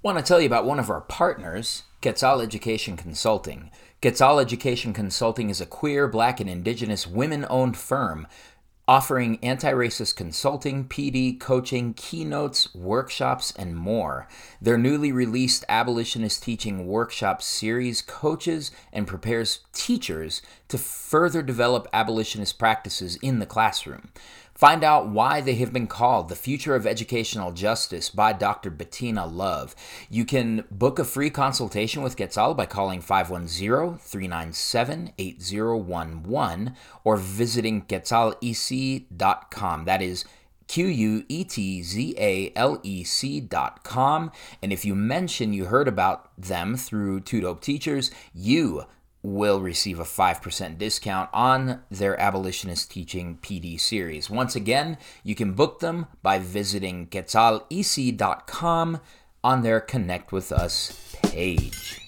Want to tell you about one of our partners, Quetzal Education Consulting. Quetzal Education Consulting is a queer, black, and indigenous women owned firm offering anti racist consulting, PD, coaching, keynotes, workshops, and more. Their newly released Abolitionist Teaching Workshop series coaches and prepares teachers to further develop abolitionist practices in the classroom. Find out why they have been called the future of educational justice by Dr. Bettina Love. You can book a free consultation with Quetzal by calling 510 397 8011 or visiting quetzalec.com. That is Q U E T Z A L E C dot com. And if you mention you heard about them through Two Dope Teachers, you will receive a 5% discount on their abolitionist teaching PD series. Once again, you can book them by visiting quetzalec.com on their Connect with Us page.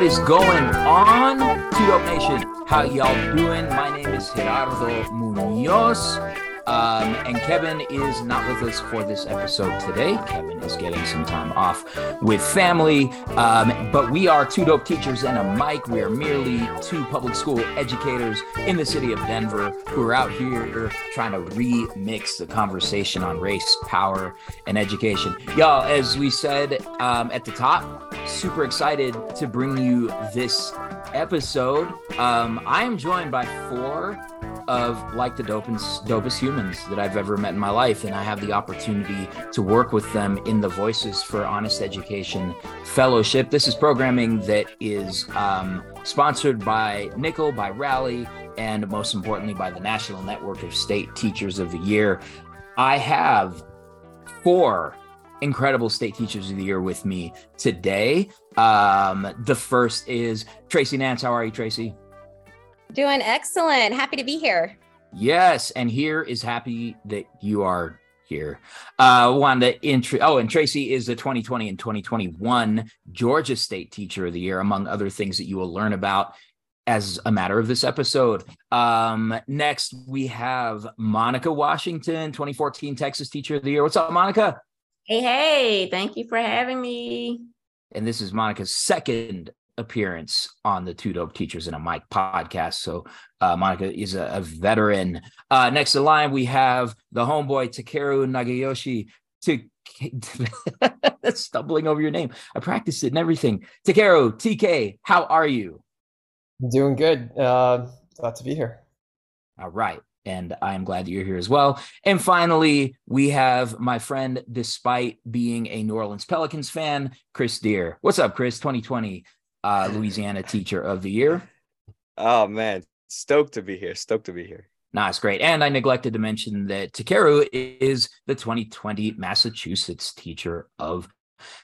What is going on, Dope Nation? How y'all doing? My name is Gerardo Munoz. Um, and Kevin is not with us for this episode today. Kevin is getting some time off with family. Um, but we are two dope teachers and a mic. We are merely two public school educators in the city of Denver who are out here trying to remix the conversation on race, power, and education. Y'all, as we said um, at the top, super excited to bring you this episode. Um, I am joined by four of like the dopest, dopest humans that I've ever met in my life. And I have the opportunity to work with them in the Voices for Honest Education Fellowship. This is programming that is um, sponsored by Nickel, by Rally, and most importantly, by the National Network of State Teachers of the Year. I have four incredible state teachers of the year with me today. Um, the first is Tracey Nance. How are you, Tracey? Doing excellent. Happy to be here. Yes, and here is happy that you are here. Uh, Wanda, in, oh, and Tracey is the 2020 and 2021 Georgia State Teacher of the Year, among other things that you will learn about as a matter of this episode. Um, next, we have Monica Washington, 2014 Texas Teacher of the Year. What's up, Monica? Hey, hey, thank you for having me. And this is Monica's second appearance on the Two Dope Teachers in a Mic podcast. So uh, Monica is a, a veteran. Uh, next in line, we have the homeboy Takeru Nagayoshi. To stumbling over your name. I practiced it and everything. Takeru, TK, how are you? Doing good. Uh, glad to be here. All right. And I am glad that you're here as well. And finally, we have my friend, despite being a New Orleans Pelicans fan, Chris Dier. What's up, Chris? 2020 uh, Louisiana Teacher of the Year. Oh man, stoked to be here. Stoked to be here. Nice, great. And I neglected to mention that Takeru is the 2020 Massachusetts Teacher of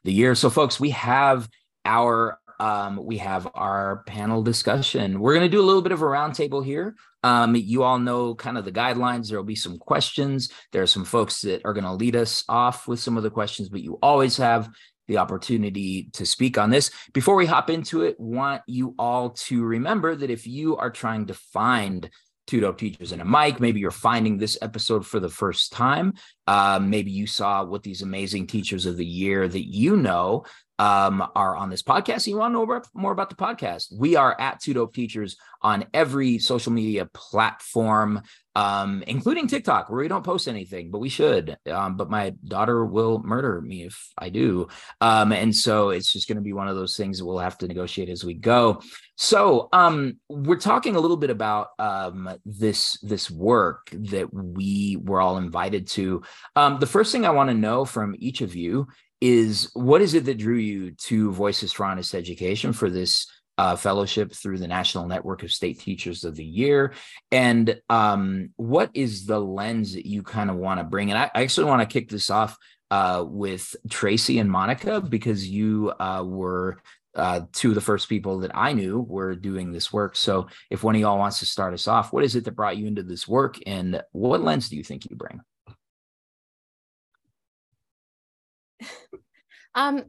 the Year. So, folks, we have our um, we have our panel discussion. We're going to do a little bit of a roundtable here. Um, you all know kind of the guidelines. There will be some questions. There are some folks that are going to lead us off with some of the questions, but you always have the opportunity to speak on this. Before we hop into it, want you all to remember that if you are trying to find two dope teachers in a mic, maybe you're finding this episode for the first time, um, maybe you saw what these amazing teachers of the year that you know um, are on this podcast you want to know more about the podcast, we are at Two Dope Teachers on every social media platform, um, including TikTok, where we don't post anything, but we should. Um, but my daughter will murder me if I do. Um, and so it's just going to be one of those things that we'll have to negotiate as we go. So um, we're talking a little bit about um, this this work that we were all invited to. Um, the first thing I want to know from each of you is what is it that drew you to Voices for Honest Education for this uh, fellowship through the National Network of State Teachers of the Year? And um, what is the lens that you kind of want to bring? And I, I actually want to kick this off uh, with Tracey and Monica because you uh, were uh, two of the first people that I knew were doing this work. So, if one of y'all wants to start us off, what is it that brought you into this work, and what lens do you think you bring? Um,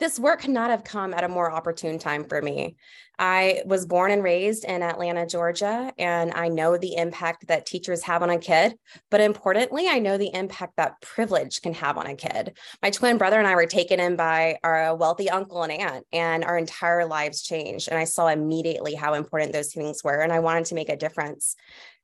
this work could not have come at a more opportune time for me. I was born and raised in Atlanta, Georgia, and I know the impact that teachers have on a kid. But importantly, I know the impact that privilege can have on a kid. My twin brother and I were taken in by our wealthy uncle and aunt, and our entire lives changed. And I saw immediately how important those things were, and I wanted to make a difference.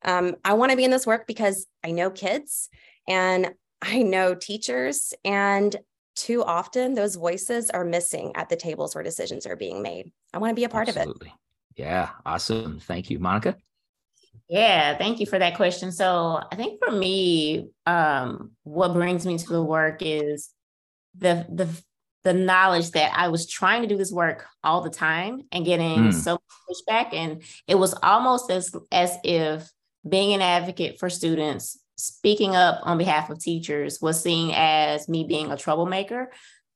Um, I want to be in this work because I know kids and I know teachers, and too often those voices are missing at the tables where decisions are being made. I want to be a part Absolutely. of it. Yeah, awesome. Thank you, Monica. Yeah, thank you for that question. So I think for me, um, what brings me to the work is the the the knowledge that I was trying to do this work all the time and getting mm. so much pushback. And it was almost as as if being an advocate for students speaking up on behalf of teachers was seen as me being a troublemaker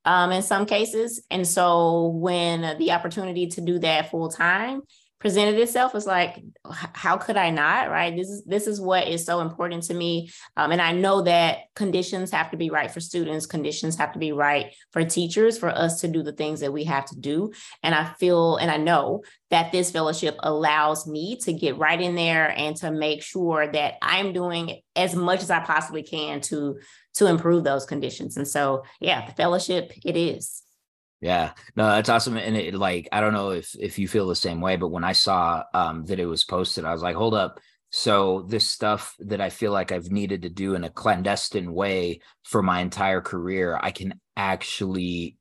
um, in some cases. And so when the opportunity to do that full time presented itself was like how could i not? Right? This is this is what is so important to me. Um, and i know that conditions have to be right for students conditions have to be right for teachers for us to do the things that we have to do. And i feel and i know that this fellowship allows me to get right in there and to make sure that i'm doing as much as i possibly can to to improve those conditions. And so yeah the fellowship it is yeah, no, that's awesome. And it like I don't know if if you feel the same way, but when I saw um that it was posted, I was like, hold up. So this stuff that I feel like I've needed to do in a clandestine way for my entire career, I can actually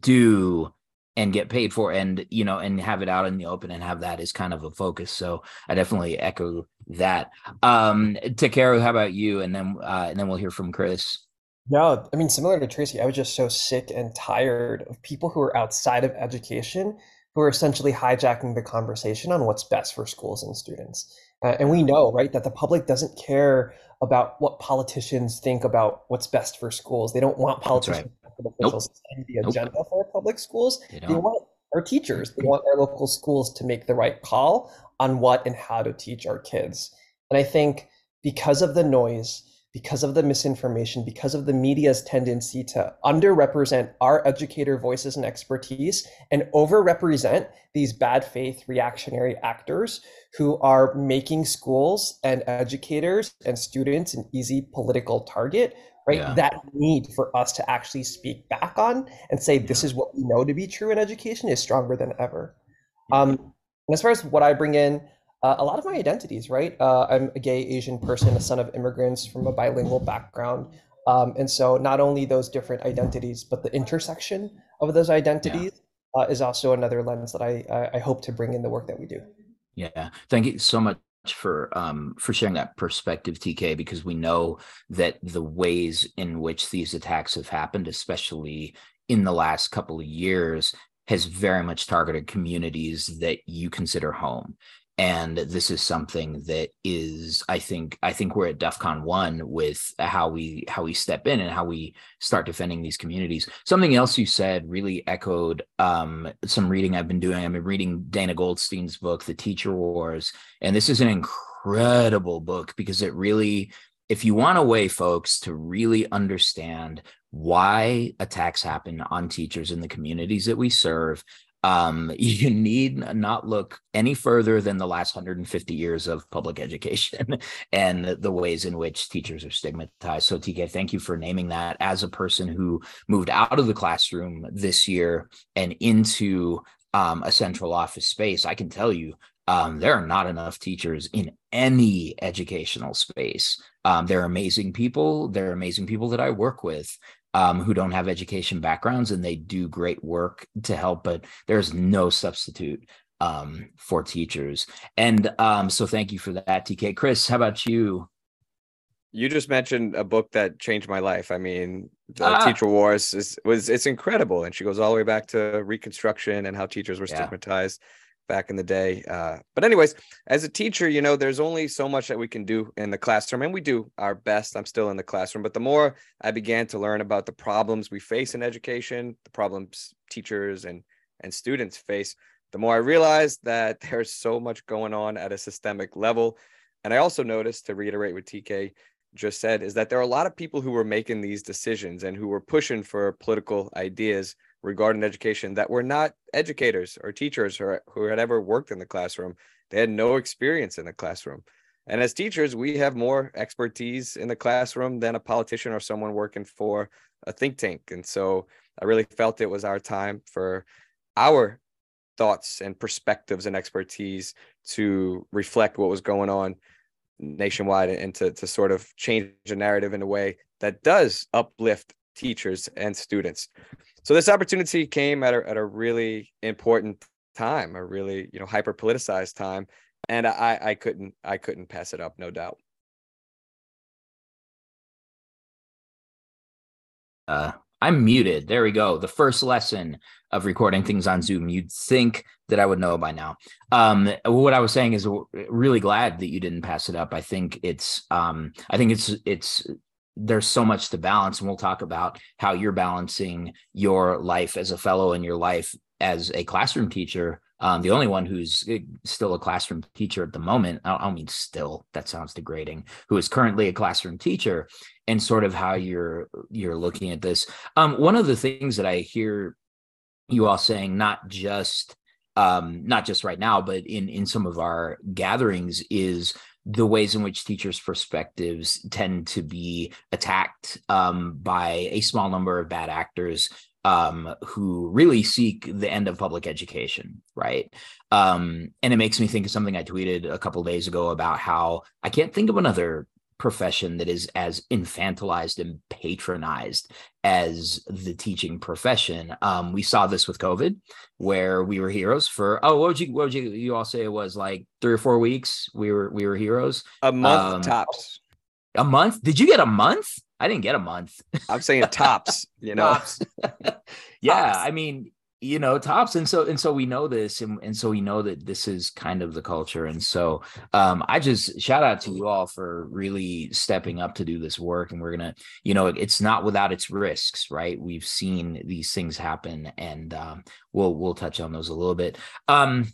do and get paid for and you know and have it out in the open and have that as kind of a focus so i definitely echo that um takeru how about you and then uh and then we'll hear from chris no, I mean, similar to Tracey, I was just so sick and tired of people who are outside of education who are essentially hijacking the conversation on what's best for schools and students. Uh, and we know, right, that the public doesn't care about what politicians think about what's best for schools. They don't want politicians right. officials nope. the agenda nope. for public schools. They, they want our teachers, they want our local schools to make the right call on what and how to teach our kids. And I think because of the noise, because of the misinformation, because of the media's tendency to underrepresent our educator voices and expertise and overrepresent these bad faith reactionary actors who are making schools and educators and students an easy political target, right? Yeah. That need for us to actually speak back on and say, this is what we know to be true in education is stronger than ever. Um, and as far as what I bring in, uh, a lot of my identities, right? Uh, I'm a gay Asian person, a son of immigrants from a bilingual background. Um, and so not only those different identities, but the intersection of those identities yeah. uh, is also another lens that I, I hope to bring in the work that we do. Yeah. Thank you so much for um for sharing that perspective tk because we know that the ways in which these attacks have happened especially in the last couple of years has very much targeted communities that you consider home and this is something that is i think i think we're at defcon 1 with how we how we step in and how we start defending these communities. Something else you said really echoed um, some reading i've been doing. I've been reading dana goldstein's book the teacher wars. And this is an incredible book because it really if you want a way folks to really understand why attacks happen on teachers in the communities that we serve um, you need not look any further than the last 150 years of public education and the ways in which teachers are stigmatized. So, TK, thank you for naming that. As a person who moved out of the classroom this year and into um, a central office space, I can tell you um, there are not enough teachers in any educational space. Um, they're amazing people. They're amazing people that I work with um, who don't have education backgrounds and they do great work to help, but there's no substitute um, for teachers. And um, so thank you for that, TK. Chris, how about you? You just mentioned a book that changed my life. I mean, the ah. Teacher Wars is was it's incredible, and she goes all the way back to Reconstruction and how teachers were stigmatized. Back in the day. Uh, but anyways, as a teacher, you know, there's only so much that we can do in the classroom, and we do our best. I'm still in the classroom, but the more I began to learn about the problems we face in education, the problems teachers and and students face, the more I realized that there's so much going on at a systemic level. And I also noticed, to reiterate what TK just said, is that there are a lot of people who were making these decisions and who were pushing for political ideas regarding education that were not educators or teachers or who had ever worked in the classroom. They had no experience in the classroom. And as teachers, we have more expertise in the classroom than a politician or someone working for a think tank. And so I really felt it was our time for our thoughts and perspectives and expertise to reflect what was going on nationwide and to, to sort of change the narrative in a way that does uplift teachers and students. So this opportunity came at a, at a really important time, a really, you know, hyper politicized time. And I, I couldn't, I couldn't pass it up, no doubt. Uh, I'm muted. There we go. The first lesson of recording things on Zoom. You'd think that I would know by now. Um, what I was saying is really glad that you didn't pass it up. I think it's um, I think it's it's there's so much to balance and we'll talk about how you're balancing your life as a fellow and your life as a classroom teacher. Um, the only one who's eh, still a classroom teacher at the moment I don't mean still that sounds degrading who is currently a classroom teacher and sort of how you're you're looking at this. Um, one of the things that i hear you all saying not just um, not just right now but in in some of our gatherings is the ways in which teachers' perspectives tend to be attacked um, by a small number of bad actors um, who really seek the end of public education, right? Um, and it makes me think of something I tweeted a couple days ago about how I can't think of another profession that is as infantilized and patronized as the teaching profession. Um, we saw this with COVID, where we were heroes for oh, what would you what would you you all say it was like three or four weeks? We were we were heroes. A month um, tops. A month? Did you get a month? I didn't get a month. I'm saying tops. You know. Tops. yeah, tops. I mean, you know tops and so and so we know this and, and so we know that this is kind of the culture and so um i just shout out to you all for really stepping up to do this work and we're gonna you know it's not without its risks right? We've seen these things happen and um we'll we'll touch on those a little bit. Um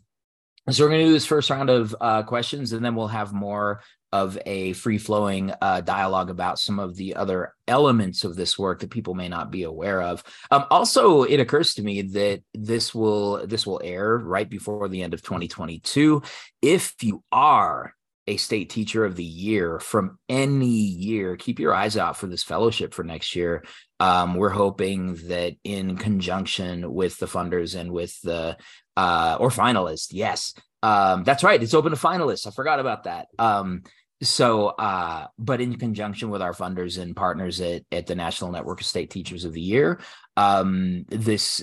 so we're going to do this first round of uh, questions, and then we'll have more of a free flowing uh, dialogue about some of the other elements of this work that people may not be aware of. Um, also, it occurs to me that this will this will air right before the end of 2022. If you are a state teacher of the year from any year, keep your eyes out for this fellowship for next year. Um, we're hoping that in conjunction with the funders and with the uh, or finalists, yes, um, that's right. It's open to finalists. I forgot about that. Um, so uh but in conjunction with our funders and partners at, at the national network of state teachers of the year um this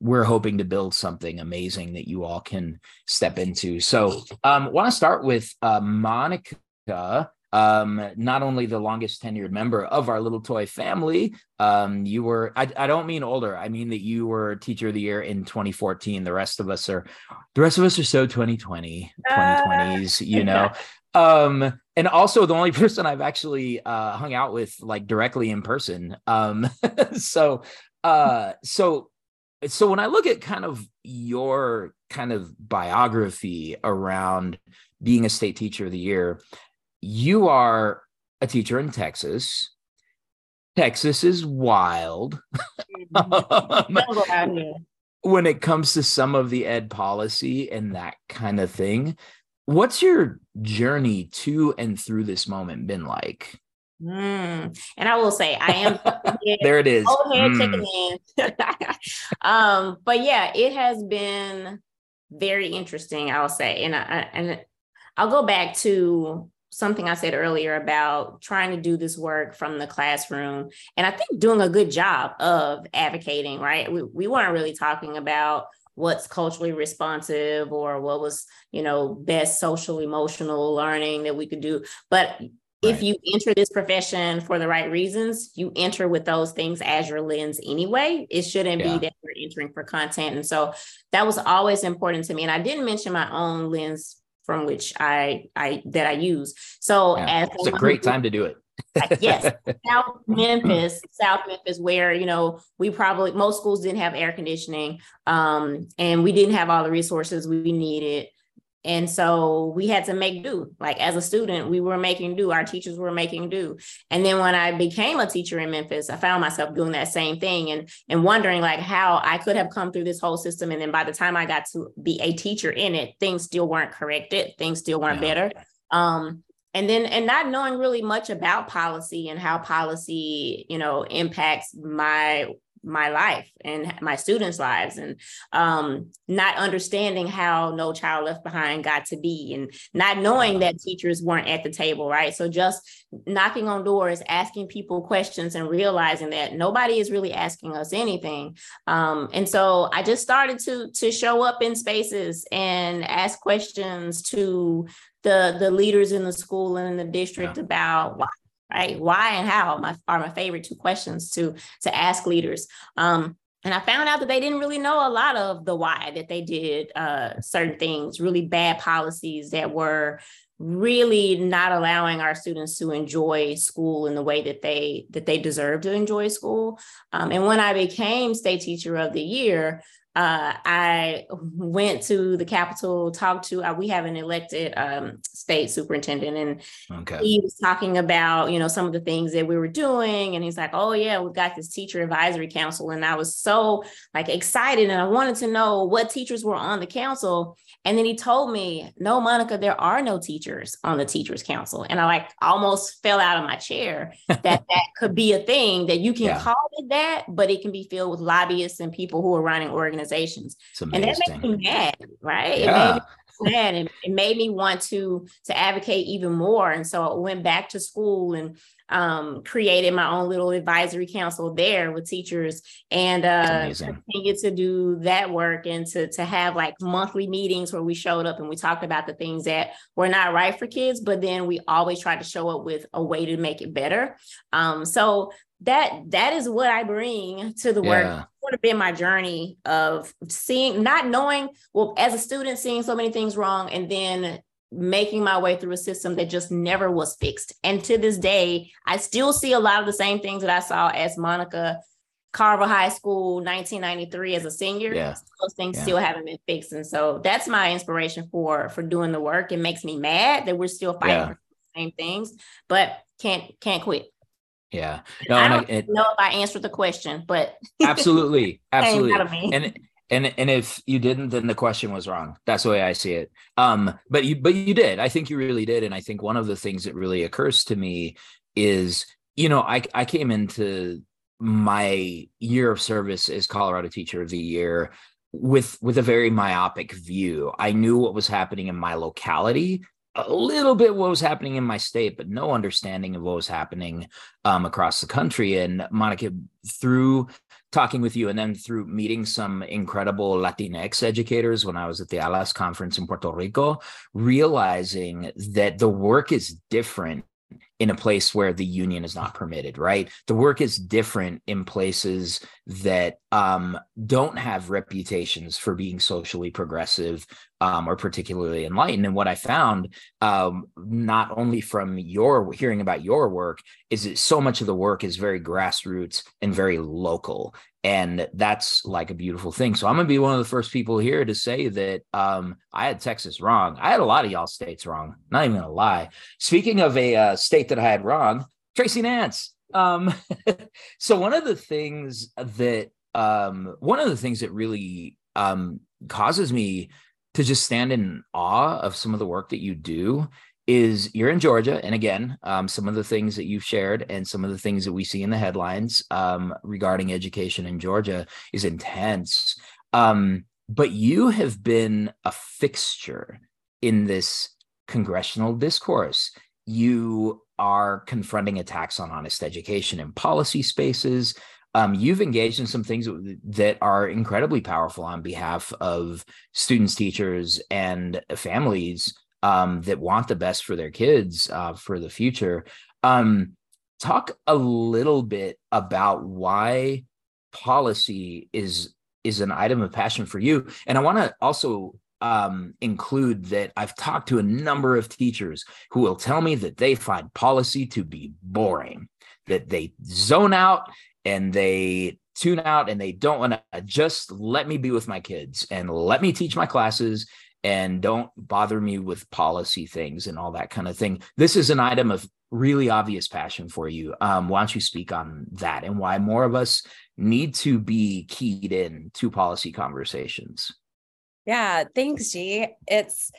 we're hoping to build something amazing that you all can step into. So um want to start with uh monica um not only the longest tenured member of our little toy family um you were I, I don't mean older i mean that you were teacher of the year in 2014 the rest of us are the rest of us are so 2020 2020s uh, you know um and also the only person i've actually uh hung out with like directly in person. Um so uh so so when i look at kind of your kind of biography around being a state teacher of the year you are a teacher in texas. Texas is wild. Um, when it comes to some of the ed policy and that kind of thing what's your journey to and through this moment been like? Mm. And I will say, I am there. It is. Old hair mm. um, but yeah, it has been very interesting. I'll say, and I, and I'll go back to something I said earlier about trying to do this work from the classroom, and I think doing a good job of advocating. Right, we we weren't really talking about what's culturally responsive or what was you know best social emotional learning that we could do but if you enter this profession for the right reasons, you enter with those things as your lens anyway. It shouldn't yeah. be that we're entering for content. And so that was always important to me. And I didn't mention my own lens from which I I that I use. So yeah. as it's a great time to do it. Yes, South Memphis, South Memphis, where you know we probably most schools didn't have air conditioning, um, and we didn't have all the resources we needed. And so we had to make do. Like as a student, we were making do. Our teachers were making do. And then when I became a teacher in Memphis, I found myself doing that same thing and and wondering like how I could have come through this whole system. And then by the time I got to be a teacher in it, things still weren't corrected. Things still weren't yeah. better. Um, and then and not knowing really much about policy and how policy, you know, impacts my my life and my students' lives, and um, not understanding how No Child Left Behind got to be, and not knowing that teachers weren't at the table, right? So just knocking on doors, asking people questions, and realizing that nobody is really asking us anything. Um, and so I just started to to show up in spaces and ask questions to the the leaders in the school and in the district yeah. about why right? Why and how my, are my favorite two questions to to ask leaders. Um, and I found out that they didn't really know a lot of the why that they did uh, certain things, really bad policies that were really not allowing our students to enjoy school in the way that they that they deserve to enjoy school. Um, and when I became state teacher of the year, uh, I went to the Capitol, talked to, uh, we have an elected um, state superintendent, and okay. he was talking about, you know, some of the things that we were doing. And he's like, oh, yeah, we've got this teacher advisory council. And I was so like excited and I wanted to know what teachers were on the council. And then he told me, no, Monica, there are no teachers on the teachers council. And I like almost fell out of my chair that that could be a thing that you can yeah. call it that, but it can be filled with lobbyists and people who are running organizations organizations. And that made me mad, right? Yeah. It made me mad and it made me want to to advocate even more. And so I went back to school and um, created my own little advisory council there with teachers and uh, continued to do that work and to, to have like monthly meetings where we showed up and we talked about the things that were not right for kids, but then we always tried to show up with a way to make it better. Um, so that that is what I bring to the work. Yeah. Sort of been my journey of seeing, not knowing, well, as a student, seeing so many things wrong, and then making my way through a system that just never was fixed. And to this day, I still see a lot of the same things that I saw as Monica Carver High School, 1993, as a senior. Yeah. Those things yeah. still haven't been fixed, and so that's my inspiration for for doing the work. It makes me mad that we're still fighting yeah. for the same things, but can't can't quit. Yeah. No, I don't it, know if I answered the question, but absolutely, absolutely. And and and if you didn't, then the question was wrong. That's the way I see it. Um, but you but you did. I think you really did. And I think one of the things that really occurs to me is, you know, I I came into my year of service as Colorado Teacher of the Year with with a very myopic view. I knew what was happening in my locality a little bit what was happening in my state, but no understanding of what was happening um, across the country. And Monica, through talking with you and then through meeting some incredible Latinx educators when I was at the ALAS conference in Puerto Rico, realizing that the work is different in a place where the union is not permitted, right? The work is different in places that um, don't have reputations for being socially progressive um, or particularly enlightened. And what I found, um, not only from your hearing about your work, is that so much of the work is very grassroots and very local and that's like a beautiful thing. So I'm gonna be one of the first people here to say that um, I had Texas wrong. I had a lot of y'all states wrong. Not even gonna lie. Speaking of a uh, state that I had wrong, Tracey Nance. Um, so one of the things that um, one of the things that really um, causes me to just stand in awe of some of the work that you do is you're in Georgia, and again, um, some of the things that you've shared and some of the things that we see in the headlines um, regarding education in Georgia is intense. Um, but you have been a fixture in this congressional discourse. You are confronting attacks on honest education in policy spaces. Um, you've engaged in some things that are incredibly powerful on behalf of students, teachers, and families um, that want the best for their kids uh, for the future. Um, talk a little bit about why policy is is an item of passion for you, and I want to also um, include that I've talked to a number of teachers who will tell me that they find policy to be boring, that they zone out and they tune out and they don't want to just let me be with my kids and let me teach my classes and don't bother me with policy things and all that kind of thing. This is an item of really obvious passion for you. Um, why don't you speak on that and why more of us need to be keyed in to policy conversations? Yeah, thanks, G. It's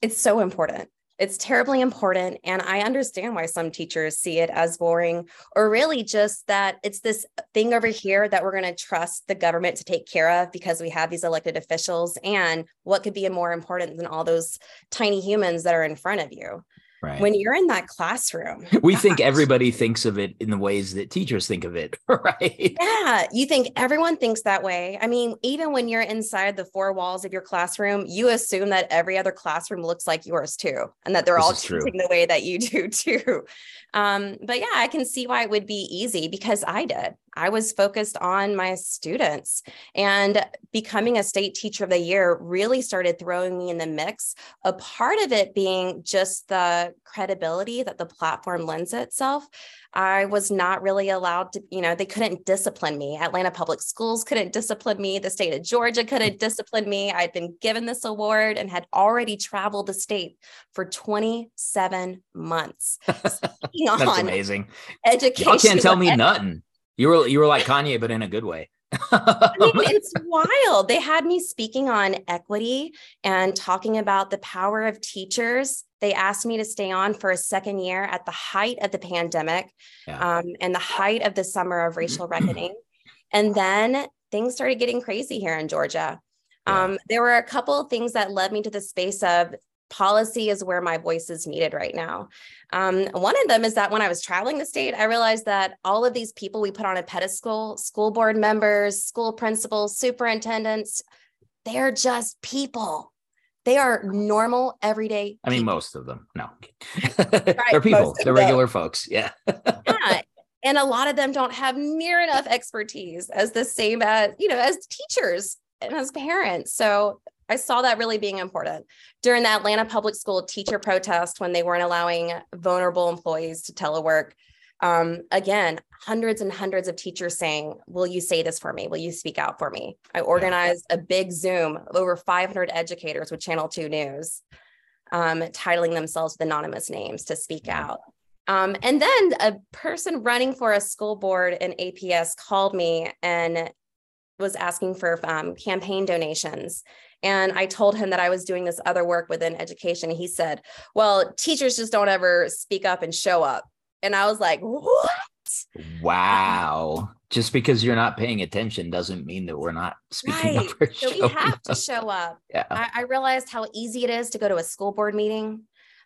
it's so important. It's terribly important. And I understand why some teachers see it as boring, or really just that it's this thing over here that we're going to trust the government to take care of because we have these elected officials. And what could be more important than all those tiny humans that are in front of you? Right. When you're in that classroom, we gosh. think everybody thinks of it in the ways that teachers think of it, right? Yeah, you think everyone thinks that way. I mean, even when you're inside the four walls of your classroom, you assume that every other classroom looks like yours too, and that they're this all teaching the way that you do too. Um, but yeah, I can see why it would be easy because I did. I was focused on my students and becoming a state teacher of the year really started throwing me in the mix. A part of it being just the credibility that the platform lends itself. I was not really allowed to, you know, they couldn't discipline me. Atlanta Public Schools couldn't discipline me. The state of Georgia couldn't discipline me. I'd been given this award and had already traveled the state for 27 months. That's on amazing. Education. Y'all can't tell me nothing. You were you were like Kanye, but in a good way. I mean, it's wild. They had me speaking on equity and talking about the power of teachers. They asked me to stay on for a second year at the height of the pandemic yeah. um, and the height of the summer of racial reckoning. And then things started getting crazy here in Georgia. Yeah. Um, there were a couple of things that led me to the space of policy is where my voice is needed right now. Um, one of them is that when I was traveling the state, I realized that all of these people we put on a pedestal, school board members, school principals, superintendents, they're just people. They are normal, everyday. I mean, most of them. No, right, they're people. They're regular folks. Yeah. yeah. And a lot of them don't have near enough expertise as the same as, you know, as teachers and as parents. So I saw that really being important during the Atlanta Public School teacher protest when they weren't allowing vulnerable employees to telework. Um, again, hundreds and hundreds of teachers saying, Will you say this for me? Will you speak out for me? I organized a big Zoom of over 500 educators with Channel 2 News, um, titling themselves with anonymous names to speak out. Um, and then a person running for a school board in APS called me and was asking for um, campaign donations. And I told him that I was doing this other work within education. He said, Well, teachers just don't ever speak up and show up. And I was like, What? Wow. Just because you're not paying attention doesn't mean that we're not speaking right. up. so we have up. to show up. Yeah. I, I realized how easy it is to go to a school board meeting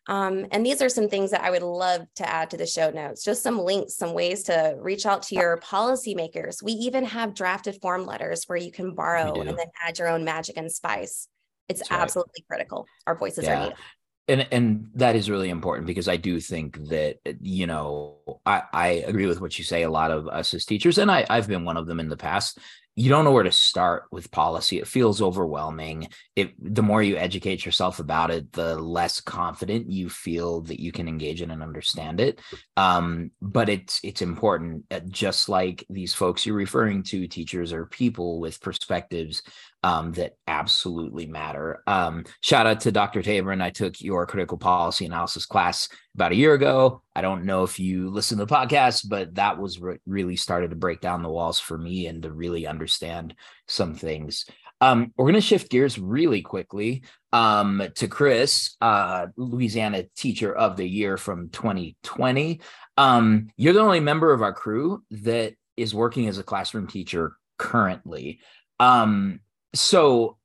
um, and these are some things that I would love to add to the show notes, just some links, some ways to reach out to your policymakers. We even have drafted form letters where you can borrow and then add your own magic and spice. It's That's absolutely right. critical. Our voices yeah. are needed. And and that is really important because I do think that you know I, I agree with what you say. A lot of us as teachers, and I, I've been one of them in the past, you don't know where to start with policy. It feels overwhelming. It the more you educate yourself about it, the less confident you feel that you can engage in and understand it. Um, but it's it's important. Uh, just like these folks you're referring to, teachers are people with perspectives um, that absolutely matter. Um, shout out to Dr. Tabor, and I took your critical policy analysis class about a year ago. I don't know if you listen to the podcast, but that was re- really started to break down the walls for me and to really understand some things. Um, we're going to shift gears really quickly um, to Chris, uh, Louisiana Teacher of the Year from 2020. Um, you're the only member of our crew that is working as a classroom teacher currently. Um, so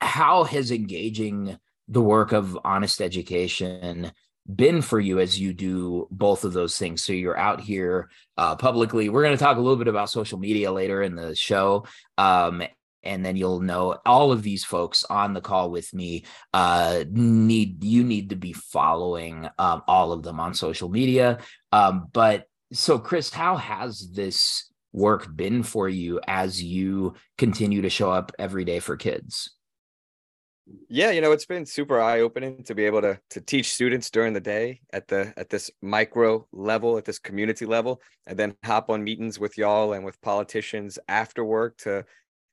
how has engaging the work of honest education been for you as you do both of those things so you're out here uh, publicly we're going to talk a little bit about social media later in the show um, and then you'll know all of these folks on the call with me uh, need you need to be following um, all of them on social media. Um, but so, Chris, how has this work been for you as you continue to show up every day for kids? Yeah you know it's been super eye-opening to be able to to teach students during the day at the at this micro level at this community level and then hop on meetings with y'all and with politicians after work to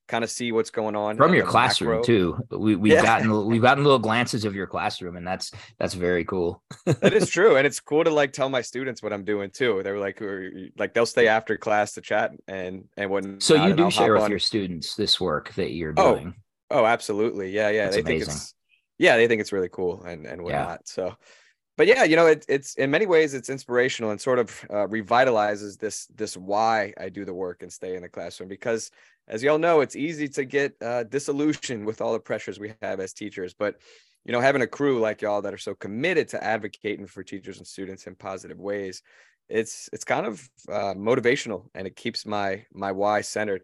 kind of see what's going on from your classroom macro. too we, we've yeah. gotten we've gotten little glances of your classroom and that's that's very cool that is true and it's cool to like tell my students what i'm doing too they're like like they'll stay after class to chat and and when so you do share with on. your students this work that you're oh, doing oh, Oh, absolutely. Yeah, yeah. That's they amazing. think it's yeah, they think it's really cool and and whatnot. Yeah. So but yeah, you know, it, it's in many ways it's inspirational and sort of uh, revitalizes this this why I do the work and stay in the classroom because as y'all know, it's easy to get uh, disillusioned with all the pressures we have as teachers. But you know, having a crew like y'all that are so committed to advocating for teachers and students in positive ways, it's it's kind of uh, motivational and it keeps my my why centered.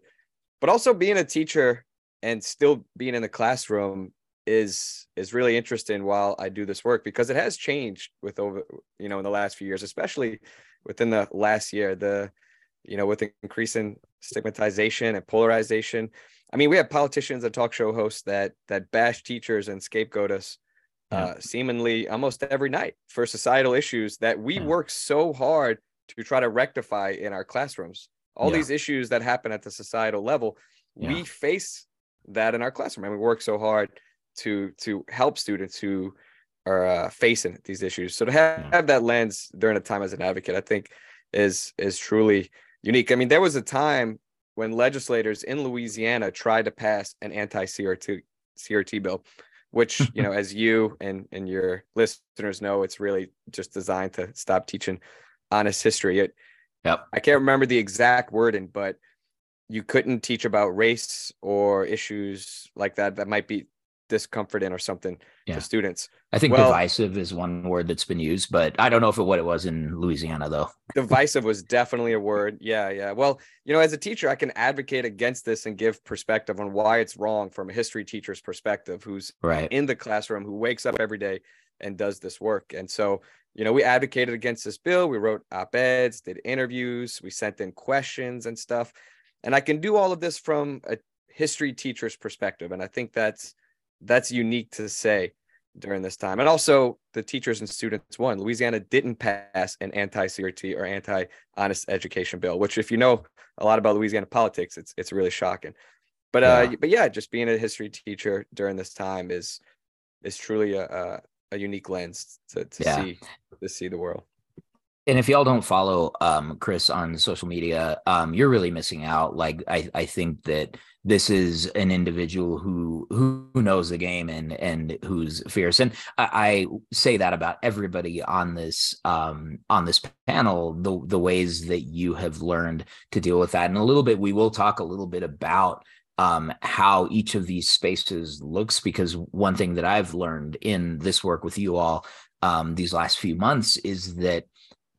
But also being a teacher and still being in the classroom is is really interesting while I do this work because it has changed with over you know in the last few years, especially within the last year. The you know with increasing stigmatization and polarization. I mean, we have politicians and talk show hosts that that bash teachers and scapegoat us yeah. uh, seemingly almost every night for societal issues that we yeah. work so hard to try to rectify in our classrooms. All yeah. these issues that happen at the societal level, we face that in our classroom and we work so hard to to help students who are uh, facing these issues. So to have, have that lens during a time as an advocate i think is is truly unique. I mean there was a time when legislators in louisiana tried to pass an anti-crt crt bill which you know as you and and your listeners know it's really just designed to stop teaching honest history. It yep. i can't remember the exact wording but you couldn't teach about race or issues like that that might be discomforting or something yeah. to students. I think well, divisive is one word that's been used, but I don't know if it, what it was in Louisiana though. divisive was definitely a word. Yeah, yeah. Well, you know, as a teacher, I can advocate against this and give perspective on why it's wrong from a history teacher's perspective, who's right in the classroom, who wakes up every day and does this work. And so, you know, we advocated against this bill. We wrote op-eds, did interviews, we sent in questions and stuff. And I can do all of this from a history teacher's perspective. And I think that's that's unique to say during this time. And also the teachers and students won. Louisiana didn't pass an anti-CRT or anti-honest education bill, which if you know a lot about Louisiana politics, it's it's really shocking. But uh, yeah. uh but yeah, just being a history teacher during this time is is truly a a, a unique lens to, to yeah. see to see the world and if y'all don't follow um, Chris on social media, um, you're really missing out. Like I, I think that this is an individual who who knows the game and and who's fierce. And I, I say that about everybody on this um, on this panel. The the ways that you have learned to deal with that, and a little bit we will talk a little bit about um, how each of these spaces looks because one thing that I've learned in this work with you all um, these last few months is that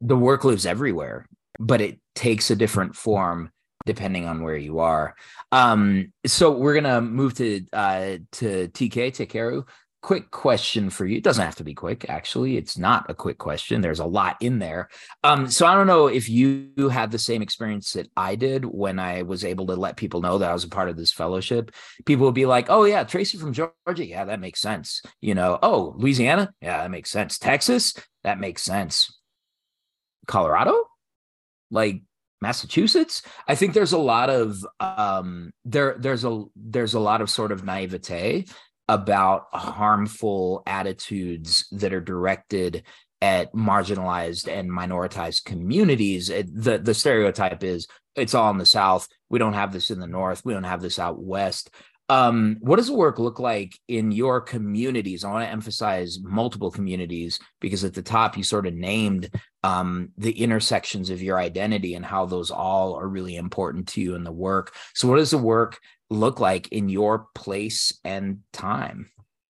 the work lives everywhere, but it takes a different form depending on where you are. Um, so we're gonna move to uh, to TK Takeru. Quick question for you. It doesn't have to be quick, actually. It's not a quick question. There's a lot in there. Um, so I don't know if you had the same experience that I did when I was able to let people know that I was a part of this fellowship. People would be like, "Oh yeah, Tracey from Georgia. Yeah, that makes sense." You know, "Oh Louisiana. Yeah, that makes sense. Texas. That makes sense." Colorado, like Massachusetts. I think there's a lot of um, there there's a there's a lot of sort of naivete about harmful attitudes that are directed at marginalized and minoritized communities. the the stereotype is it's all in the South. We don't have this in the North. We don't have this out west. Um, what does the work look like in your communities? I want to emphasize multiple communities because at the top you sort of named um, the intersections of your identity and how those all are really important to you in the work. So, what does the work look like in your place and time?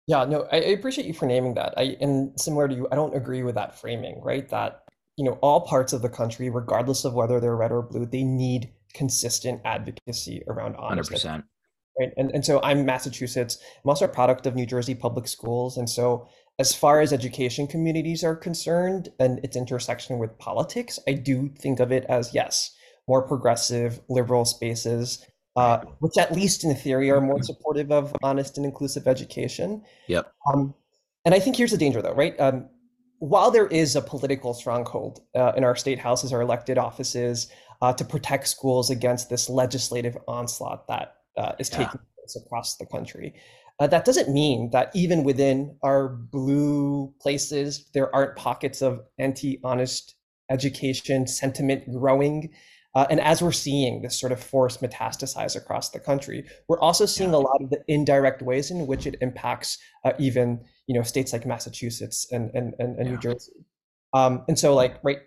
Yeah, no, I, I appreciate you for naming that. I and similar to you, I don't agree with that framing, right? That you know, all parts of the country, regardless of whether they're red or blue, they need consistent advocacy around honesty. 100%. Right? And, and so I'm Massachusetts. I'm also a product of New Jersey public schools. And so as far as education communities are concerned and its intersection with politics, I do think of it as yes, more progressive, liberal spaces, uh, which at least in theory are more supportive of honest and inclusive education. Yep. Um, and I think here's the danger, though, right? Um, while there is a political stronghold uh, in our state houses, our elected offices, uh, to protect schools against this legislative onslaught that uh, is taking place across the country, uh, that doesn't mean that even within our blue places, there aren't pockets of anti honest education sentiment growing. Uh, and as we're seeing this sort of force metastasize across the country, we're also seeing yeah. a lot of the indirect ways in which it impacts uh, even you know states like Massachusetts and and and, and yeah. New Jersey. Um, and so like right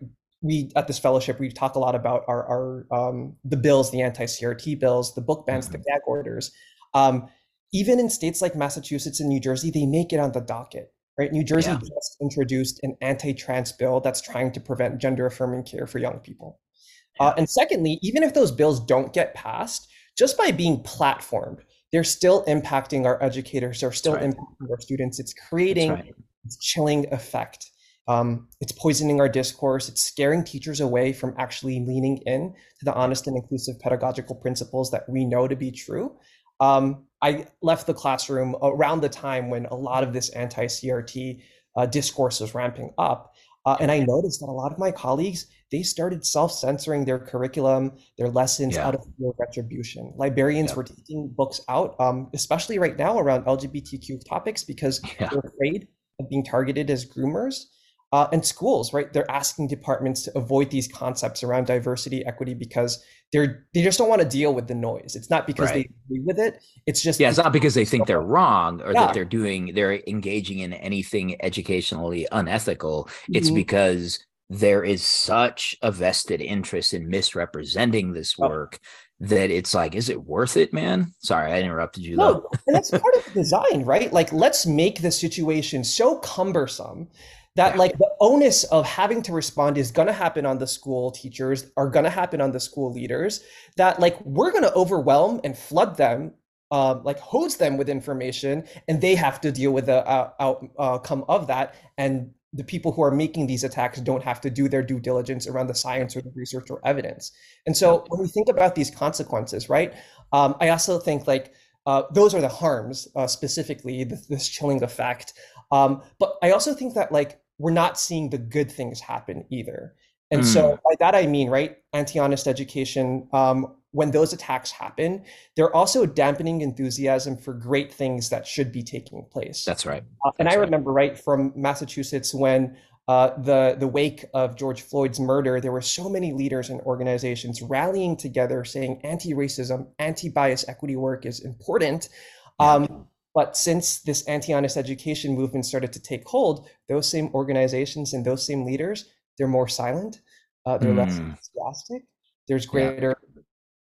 we at this fellowship we talk a lot about our our um, the bills, the anti-CRT bills, the book bans, mm-hmm. the gag orders. Um, even in states like Massachusetts and New Jersey, they make it on the docket. Right, New Jersey yeah. just introduced an anti-trans bill that's trying to prevent gender-affirming care for young people. Uh, and secondly, even if those bills don't get passed, just by being platformed, they're still impacting our educators, they're still right. impacting our students. It's creating right. chilling effect. Um, it's poisoning our discourse. It's scaring teachers away from actually leaning in to the honest and inclusive pedagogical principles that we know to be true. Um, I left the classroom around the time when a lot of this anti-CRT uh, discourse was ramping up. Uh, and I noticed that a lot of my colleagues, they started self-censoring their curriculum, their lessons yeah. out of fear of retribution. Librarians yeah. were taking books out, um, especially right now around LGBTQ topics, because yeah. they're afraid of being targeted as groomers. Uh, and schools, right? They're asking departments to avoid these concepts around diversity, equity, because they're they just don't want to deal with the noise. It's not because right. they agree with it. It's just yeah. It's not because they think they're wrong or yeah. that they're doing they're engaging in anything educationally unethical. It's mm-hmm. because there is such a vested interest in misrepresenting this work oh. that it's like, is it worth it, man? Sorry, I interrupted you. No, and that's part of the design, right? Like, let's make the situation so cumbersome that like the onus of having to respond is going to happen on the school teachers are going to happen on the school leaders that like we're going to overwhelm and flood them uh, like hose them with information and they have to deal with the uh, outcome of that and the people who are making these attacks don't have to do their due diligence around the science or the research or evidence. And so when we think about these consequences right um, i also think like uh, those are the harms uh, specifically this, this, chilling effect um, but i also think that like we're not seeing the good things happen either. And mm. so by that I mean, right, anti-honest education, um, when those attacks happen, they're also dampening enthusiasm for great things that should be taking place. That's right. Uh, and That's I remember right from Massachusetts when uh, the the wake of George Floyd's murder, there were so many leaders and organizations rallying together, saying anti-racism, anti-bias equity work is important. Um, but since this anti-honest education movement started to take hold, those same organizations and those same leaders, they're more silent, uh, they're mm. less hmm. enthusiastic. There's greater yeah.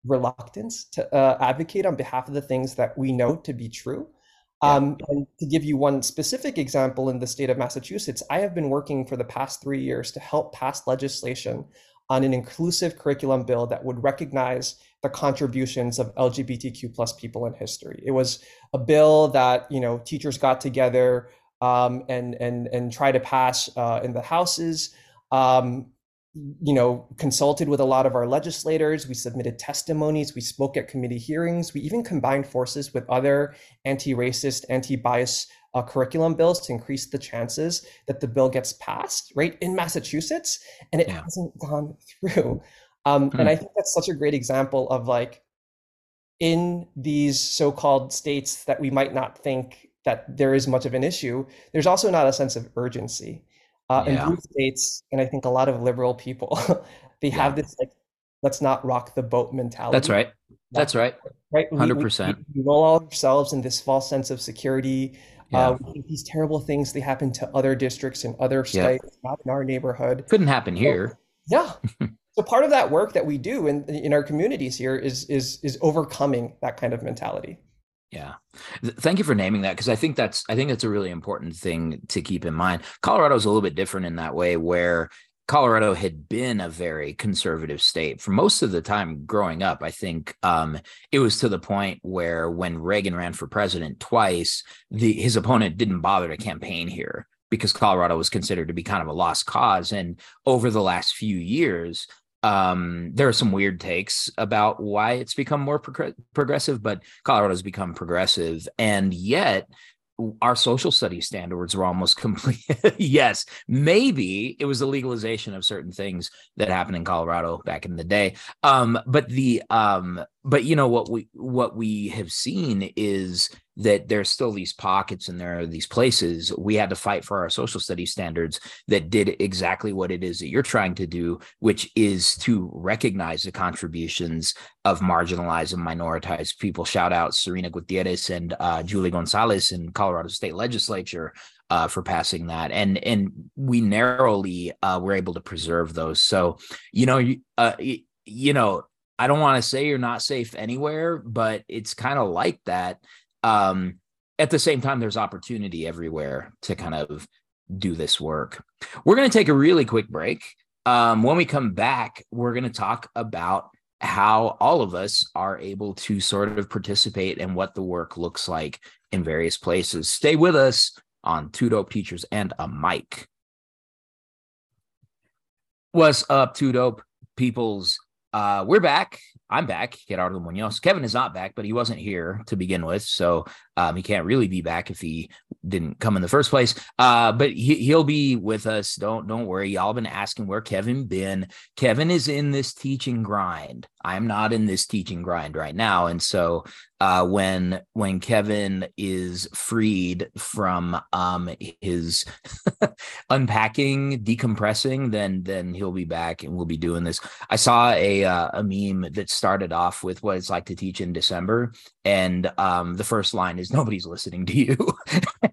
reluctance to uh, advocate on behalf of the things that we know to be true. Um, and to give you one specific example in the state of Massachusetts, I have been working for the past three years to help pass legislation on an inclusive curriculum bill that would recognize the contributions of LGBTQ plus people in history. It was a bill that you know teachers got together um, and and and try to pass uh, in the houses. Um, you know, consulted with a lot of our legislators. We submitted testimonies. We spoke at committee hearings. We even combined forces with other anti-racist, anti-bias uh, curriculum bills to increase the chances that the bill gets passed. Right in Massachusetts, and it yeah. hasn't gone through. Um, mm-hmm. And I think that's such a great example of like in these so-called states that we might not think that there is much of an issue. There's also not a sense of urgency. Uh, yeah. In blue states, and I think a lot of liberal people, they yeah. have this like, let's not rock the boat mentality. That's right. That's right. Right. Hundred percent. We, we roll ourselves in this false sense of security. Yeah. Uh, these terrible things they happen to other districts and other states, yeah. not in our neighborhood. Couldn't happen here. So, yeah. so part of that work that we do in in our communities here is is is overcoming that kind of mentality. Yeah. Thank you for naming that because I think that's I think that's a really important thing to keep in mind. Colorado is a little bit different in that way where Colorado had been a very conservative state for most of the time growing up. I think um, it was to the point where when Reagan ran for president twice, the his opponent didn't bother to campaign here because Colorado was considered to be kind of a lost cause. And over the last few years, um, there are some weird takes about why it's become more pro- progressive, but Colorado's become progressive, and yet our social studies standards were almost complete. yes, maybe it was the legalization of certain things that happened in Colorado back in the day. Um, but the um, but you know what we what we have seen is that there's still these pockets and there are these places we had to fight for our social studies standards that did exactly what it is that you're trying to do which is to recognize the contributions of marginalized and minoritized people. Shout out serena gutierrez and uh, julie gonzales in colorado state legislature uh, for passing that. And and we narrowly uh, were able to preserve those. So you know uh, you know I don't want to say you're not safe anywhere, but it's kind of like that um, at the same time, there's opportunity everywhere to kind of do this work. We're going to take a really quick break. Um, when we come back, we're going to talk about how all of us are able to sort of participate and what the work looks like in various places. Stay with us on Two Dope Teachers and a Mic. What's up, Two Dope Peoples? Uh, we're back I'm back, Gerardo Munoz. Kevin is not back, but he wasn't here to begin with, so um, he can't really be back if he didn't come in the first place. Uh, but he, he'll be with us. Don't don't worry. Y'all been asking where Kevin been. Kevin is in this teaching grind. I'm not in this teaching grind right now, and so uh, when when Kevin is freed from um, his unpacking, decompressing, then then he'll be back and we'll be doing this. I saw a uh, a meme that started off with what it's like to teach in December, and um, the first line is nobody's listening to you,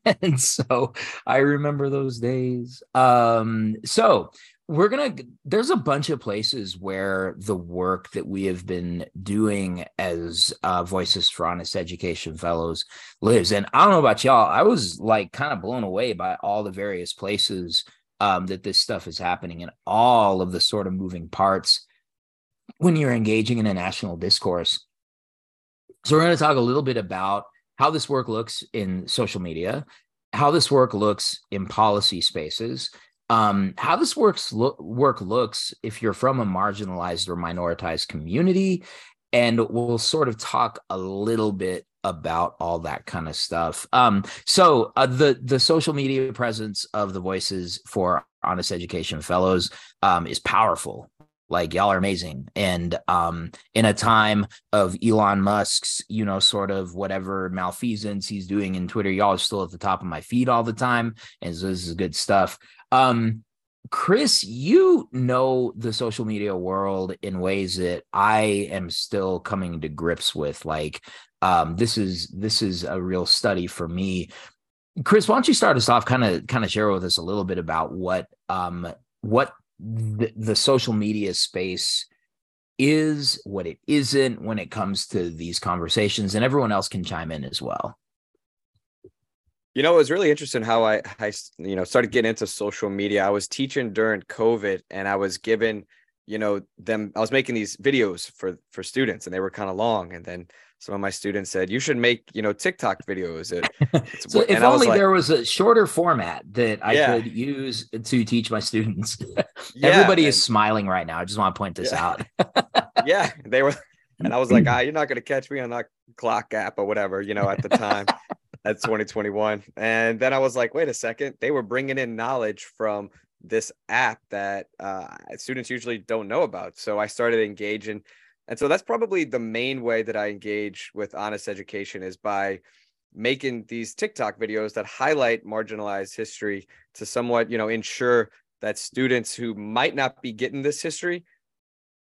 and so I remember those days. Um, so we're gonna there's a bunch of places where the work that we have been doing as uh, voices for honest education fellows lives. And i don't know about y'all i was like kind of blown away by all the various places um, that this stuff is happening and all of the sort of moving parts when you're engaging in a national discourse. So we're going to talk a little bit about how this work looks in social media how this work looks in policy spaces um, how this works lo- work looks if you're from a marginalized or minoritized community and we'll sort of talk a little bit about all that kind of stuff. Um, so uh, the the social media presence of the voices for honest education fellows um, is powerful like y'all are amazing and um in a time of elon musk's you know sort of whatever malfeasance he's doing in twitter y'all are still at the top of my feed all the time and so this is good stuff um, Chris, you know the social media world in ways that I am still coming to grips with. Like, um, this is this is a real study for me. Chris, why don't you start us off? Kind of, kind of share with us a little bit about what um, what the, the social media space is, what it isn't when it comes to these conversations, and everyone else can chime in as well. You know, it was really interesting how I, I, you know, started getting into social media. I was teaching during COVID, and I was given, you know, them. I was making these videos for for students, and they were kind of long. And then some of my students said, "You should make, you know, TikTok videos." It, so if only like, there was a shorter format that I yeah. could use to teach my students. yeah, Everybody and, is smiling right now. I just want to point this yeah. out. yeah, they were, and I was like, "Ah, you're not going to catch me on that clock app or whatever," you know, at the time. That's 2021. And then I was like, wait a second. They were bringing in knowledge from this app that uh, students usually don't know about. So I started engaging. And so that's probably the main way that I engage with honest education is by making these TikTok videos that highlight marginalized history to somewhat, you know, ensure that students who might not be getting this history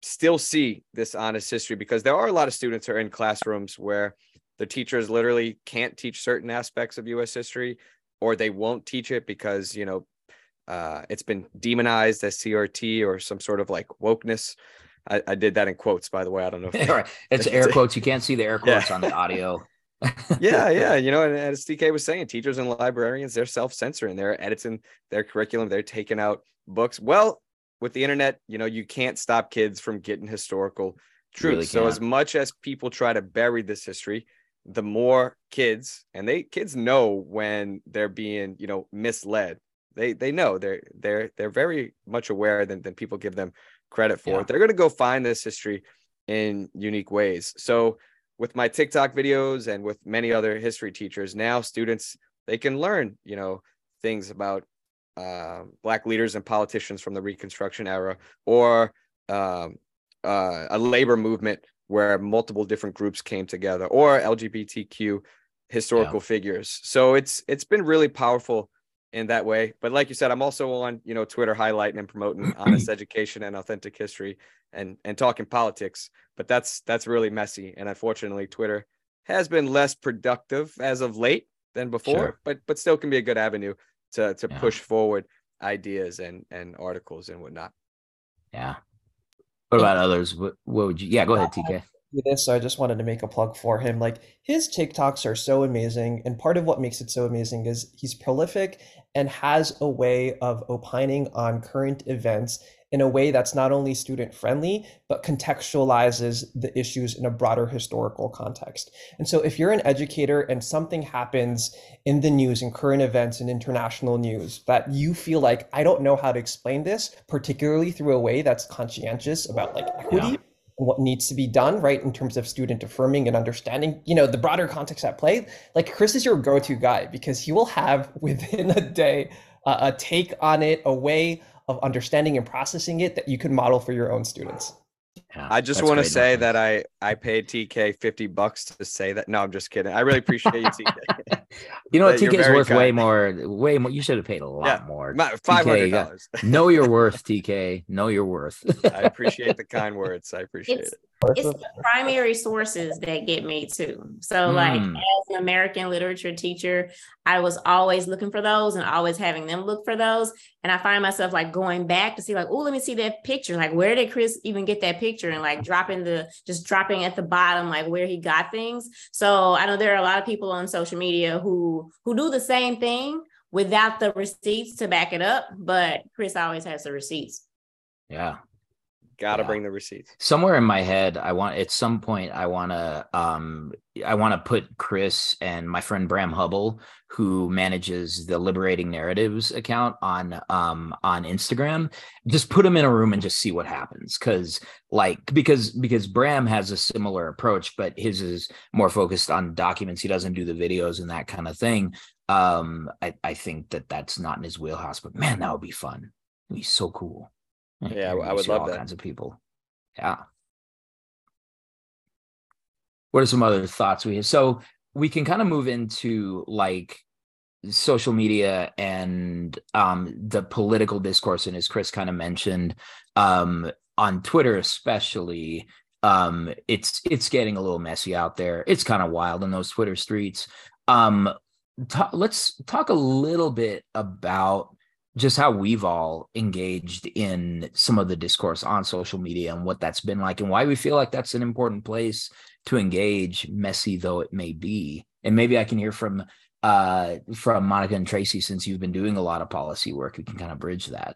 still see this honest history because there are a lot of students who are in classrooms where the teachers literally can't teach certain aspects of U.S. history, or they won't teach it because you know uh, it's been demonized as CRT or some sort of like wokeness. I, I did that in quotes, by the way. I don't know. If right. It's air quotes. You can't see the air quotes yeah. on the audio. yeah, yeah. You know, and, and as TK was saying, teachers and librarians, they're self-censoring, they're editing their curriculum, they're taking out books. Well, with the internet, you know, you can't stop kids from getting historical truth. Really so as much as people try to bury this history, the more kids and they kids know when they're being, you know, misled. They they know they're they're they're very much aware than, than people give them credit for. Yeah. They're gonna go find this history in unique ways. So with my TikTok videos and with many other history teachers, now students they can learn, you know, things about uh, black leaders and politicians from the Reconstruction era, or um, uh, a labor movement where multiple different groups came together, or LGBTQ historical figures. So it's it's been really powerful in that way. But like you said, I'm also on you know Twitter highlighting and promoting honest education and authentic history and and talking politics. But that's that's really messy, and unfortunately, Twitter has been less productive as of late than before. Sure. But but still can be a good avenue to to Yeah. push forward ideas and and articles and whatnot. Yeah. What about others? What, what would you? Yeah, go ahead, TK. Do this, so I just wanted to make a plug for him. Like his TikToks are so amazing, and part of what makes it so amazing is he's prolific and has a way of opining on current events in a way that's not only student friendly but contextualizes the issues in a broader historical context. And so if you're an educator and something happens in the news and current events and international news that you feel like I don't know how to explain this, particularly through a way that's conscientious about like equity Yeah. And what needs to be done, right, in terms of student affirming and understanding, you know, the broader context at play. Like Chris is your go-to guy because he will have within a day uh, a take on it, a way of understanding and processing it that you can model for your own students. Yeah, I just want to say Nathan. that I I paid TK 50 bucks to say that. No, I'm just kidding. I really appreciate you, TK. you know what? that you're TK is very worth way more. Way more. You should have paid a lot Yeah, more. $500. know your worth, TK. Know your worth. I appreciate the kind words. I appreciate It's it. it's the primary sources that get me too. So, like Mm. as an American literature teacher, I was always looking for those and always having them look for those. And I find myself like going back to see, like, oh, let me see that picture. Like, where did Chris even get that picture? And like dropping the just dropping at the bottom, like where he got things. So I know there are a lot of people on social media who who do the same thing without the receipts to back it up. But Chris always has the receipts. yeah. Gotta Yeah. bring the receipts. somewhere in my head i want at some point i want to um i want to put chris and my friend bram hubbell who manages the liberating narratives account on um on instagram just put them in a room and just see what happens. Because like because because bram has a similar approach but his is more focused on documents. He doesn't do the videos and that kind of thing. Um i i think that that's not in his wheelhouse but man that would be fun. It'd be so cool Yeah, I would love all that. kinds of people. Yeah. What are some other thoughts we have? So we can kind of move into like social media and um the political discourse and as chris kind of mentioned um on twitter especially um it's it's getting a little messy out there. It's kind of wild in those twitter streets. Um ta- let's talk a little bit about just how we've all engaged in some of the discourse on social media and what that's been like and why we feel like that's an important place to engage messy though it may be. And maybe i can hear from uh from monica and tracey since you've been doing a lot of policy work we can kind of bridge that.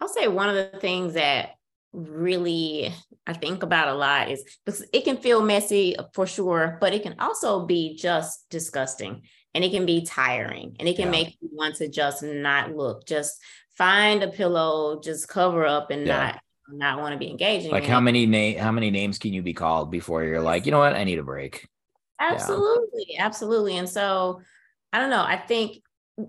I'll say one of the things that really I think about a lot is because it can feel messy for sure, but it can also be just disgusting and it can be tiring and it can Yeah. make you want to just not look, just find a pillow, just cover up and Yeah. not not want to be engaging. like how many name how many names can you be called before you're like you know what i need a break Absolutely, absolutely. And so I don't know. I think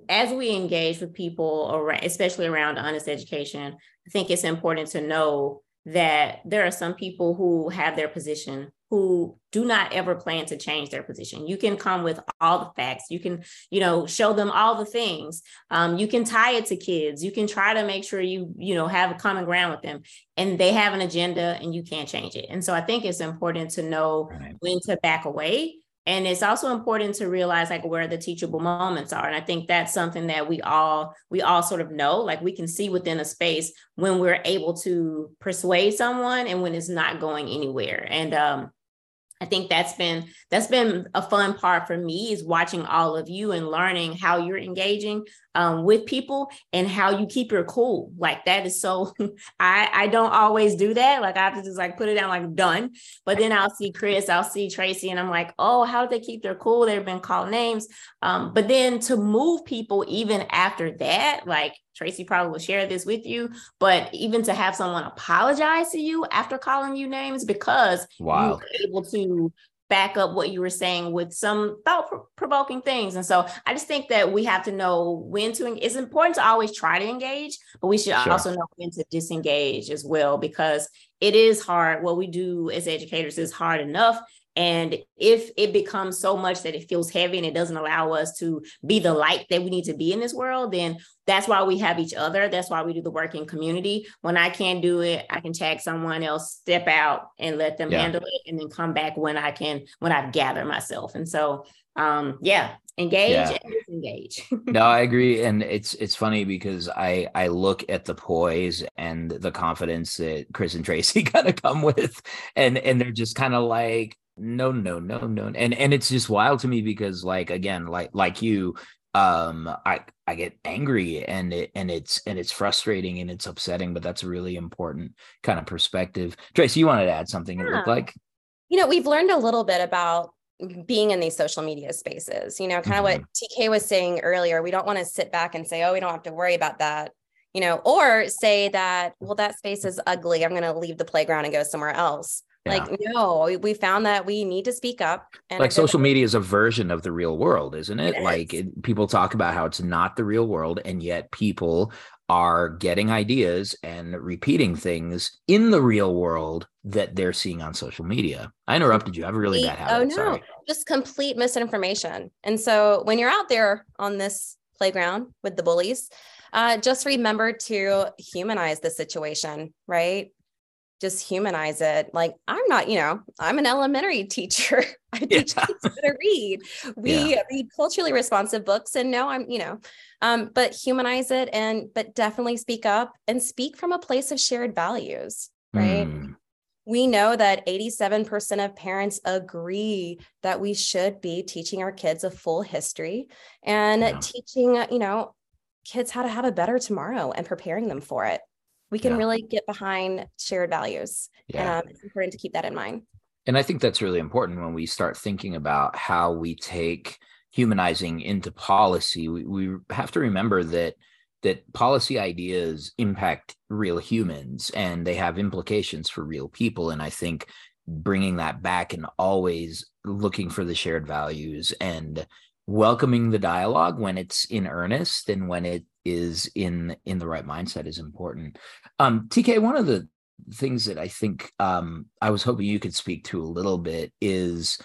as we engage with people around, especially around honest education, I think it's important to know that there are some people who have their position who do not ever plan to change their position. You can come with all the facts. You can, you know, show them all the things. Um, you can tie it to kids. You can try to make sure you, you know, have a common ground with them, and they have an agenda, and you can't change it. And so I think it's important to know Right. when to back away. And it's also important to realize like where the teachable moments are. And I think that's something that we all we all sort of know. Like we can see within a space when we're able to persuade someone and when it's not going anywhere. And um I think that's been that's been a fun part for me is watching all of you and learning how you're engaging um, with people and how you keep your cool. Like that is so. I I don't always do that. Like I have to just like put it down like done. But then I'll see Chris, I'll see Tracey, and I'm like, oh, how did they keep their cool? They've been called names. Um, but then to move people even after that, like Tracey probably will share this with you, but even to have someone apologize to you after calling you names because wow. you were able to back up what you were saying with some thought provoking things. And so I just think that we have to know when to, it's important to always try to engage, but we should sure. also know when to disengage as well, because it is hard. What we do as educators is hard enough. And if it becomes so much that it feels heavy and it doesn't allow us to be the light that we need to be in this world, then that's why we have each other. That's why we do the work in community. When I can't do it, I can tag someone else, step out and let them yeah. handle it, and then come back when I can, when I've gathered myself. And so, um, yeah, engage yeah. and disengage. no, I agree, and it's it's funny because I I look at the poise and the confidence that Chris and Tracey kind of come with, and and they're just kind of like no no no no and and it's just wild to me because like again like like you um i i get angry and it and it's and it's frustrating and it's upsetting but that's a really important kind of perspective tracey you wanted to add something yeah. it looked like you know we've learned a little bit about being in these social media spaces you know kind of mm-hmm. what tk was saying earlier we don't want to sit back and say oh we don't have to worry about that you know or say that well that space is ugly i'm going to leave the playground and go somewhere else yeah. Like, no, we found that we need to speak up. And like social media is a version of the real world, isn't it? it like is. it, people talk about how it's not the real world, and yet people are getting ideas and repeating things in the real world that they're seeing on social media. I interrupted you. I have a really bad habit. Oh no, Sorry. just complete misinformation. And so when you're out there on this playground with the bullies, uh, just remember to humanize the situation, right? Just humanize it. Like I'm not, you know, I'm an elementary teacher. I teach yeah. kids how to read. We yeah. read culturally responsive books, and no, I'm, you know, um, but humanize it and but definitely speak up and speak from a place of shared values, right? Mm. We know that 87% of parents agree that we should be teaching our kids a full history and yeah. teaching, you know, kids how to have a better tomorrow and preparing them for it we can yeah. really get behind shared values. Yeah. Um, it's important to keep that in mind. And I think that's really important when we start thinking about how we take humanizing into policy. We, we have to remember that that policy ideas impact real humans and they have implications for real people. And I think bringing that back and always looking for the shared values and welcoming the dialogue when it's in earnest and when it is in in the right mindset is important. Um, TK, one of the things that I think um, I was hoping you could speak to a little bit is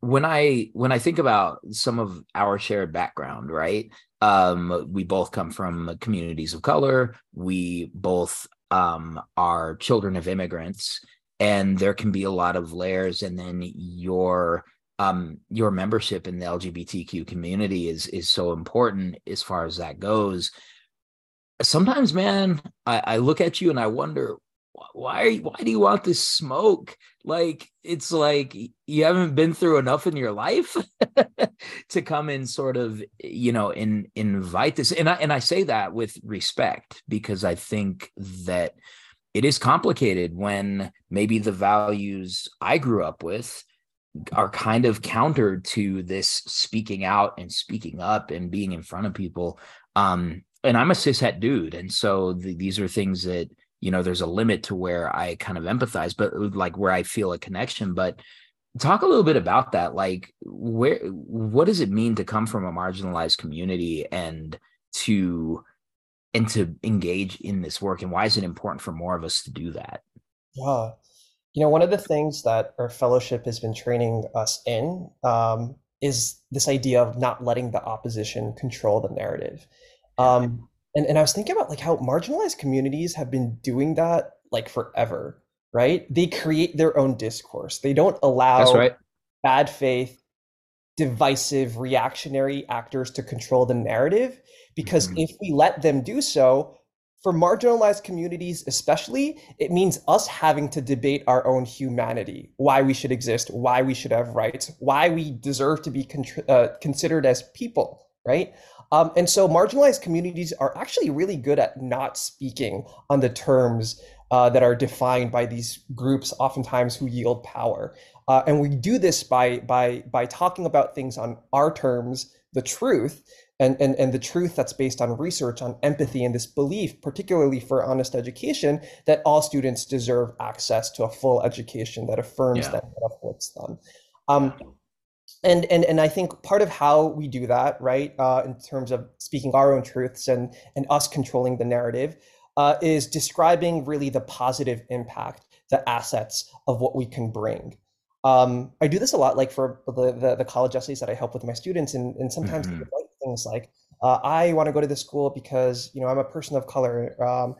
when I when I think about some of our shared background, right? Um, we both come from communities of color. We both um, are children of immigrants, and there can be a lot of layers. And then your um, your membership in the LGBTQ community is is so important as far as that goes. Sometimes, man, I, I look at you and I wonder why why do you want this smoke? Like it's like you haven't been through enough in your life to come and sort of you know in invite this. And I and I say that with respect because I think that it is complicated when maybe the values I grew up with are kind of counter to this speaking out and speaking up and being in front of people. Um, and I'm a cishet dude, and so the, these are things that you know there's a limit to where I kind of empathize, but like where I feel a connection. But talk a little bit about that, like where what does it mean to come from a marginalized community and to and to engage in this work, and why is it important for more of us to do that? Yeah. You know, one of the things that our fellowship has been training us in um, is this idea of not letting the opposition control the narrative. Um, and, and I was thinking about like how marginalized communities have been doing that like forever, right? They create their own discourse. They don't allow That's right. bad faith, divisive, reactionary actors to control the narrative because mm-hmm. if we let them do so, for marginalized communities, especially, it means us having to debate our own humanity, why we should exist, why we should have rights, why we deserve to be con- uh, considered as people, right? Um, and so marginalized communities are actually really good at not speaking on the terms uh, that are defined by these groups, oftentimes who yield power. Uh, and we do this by by by talking about things on our terms, the truth, and, and, and the truth that's based on research, on empathy, and this belief, particularly for honest education, that all students deserve access to a full education that affirms yeah. them, that uplifts them. Um, and, and, and I think part of how we do that, right, uh, in terms of speaking our own truths and, and us controlling the narrative, uh, is describing really the positive impact, the assets of what we can bring. Um, I do this a lot, like for the, the, the college essays that I help with my students, and and sometimes mm-hmm. Things like, uh, "I want to go to this school because you know I'm a person of color, um,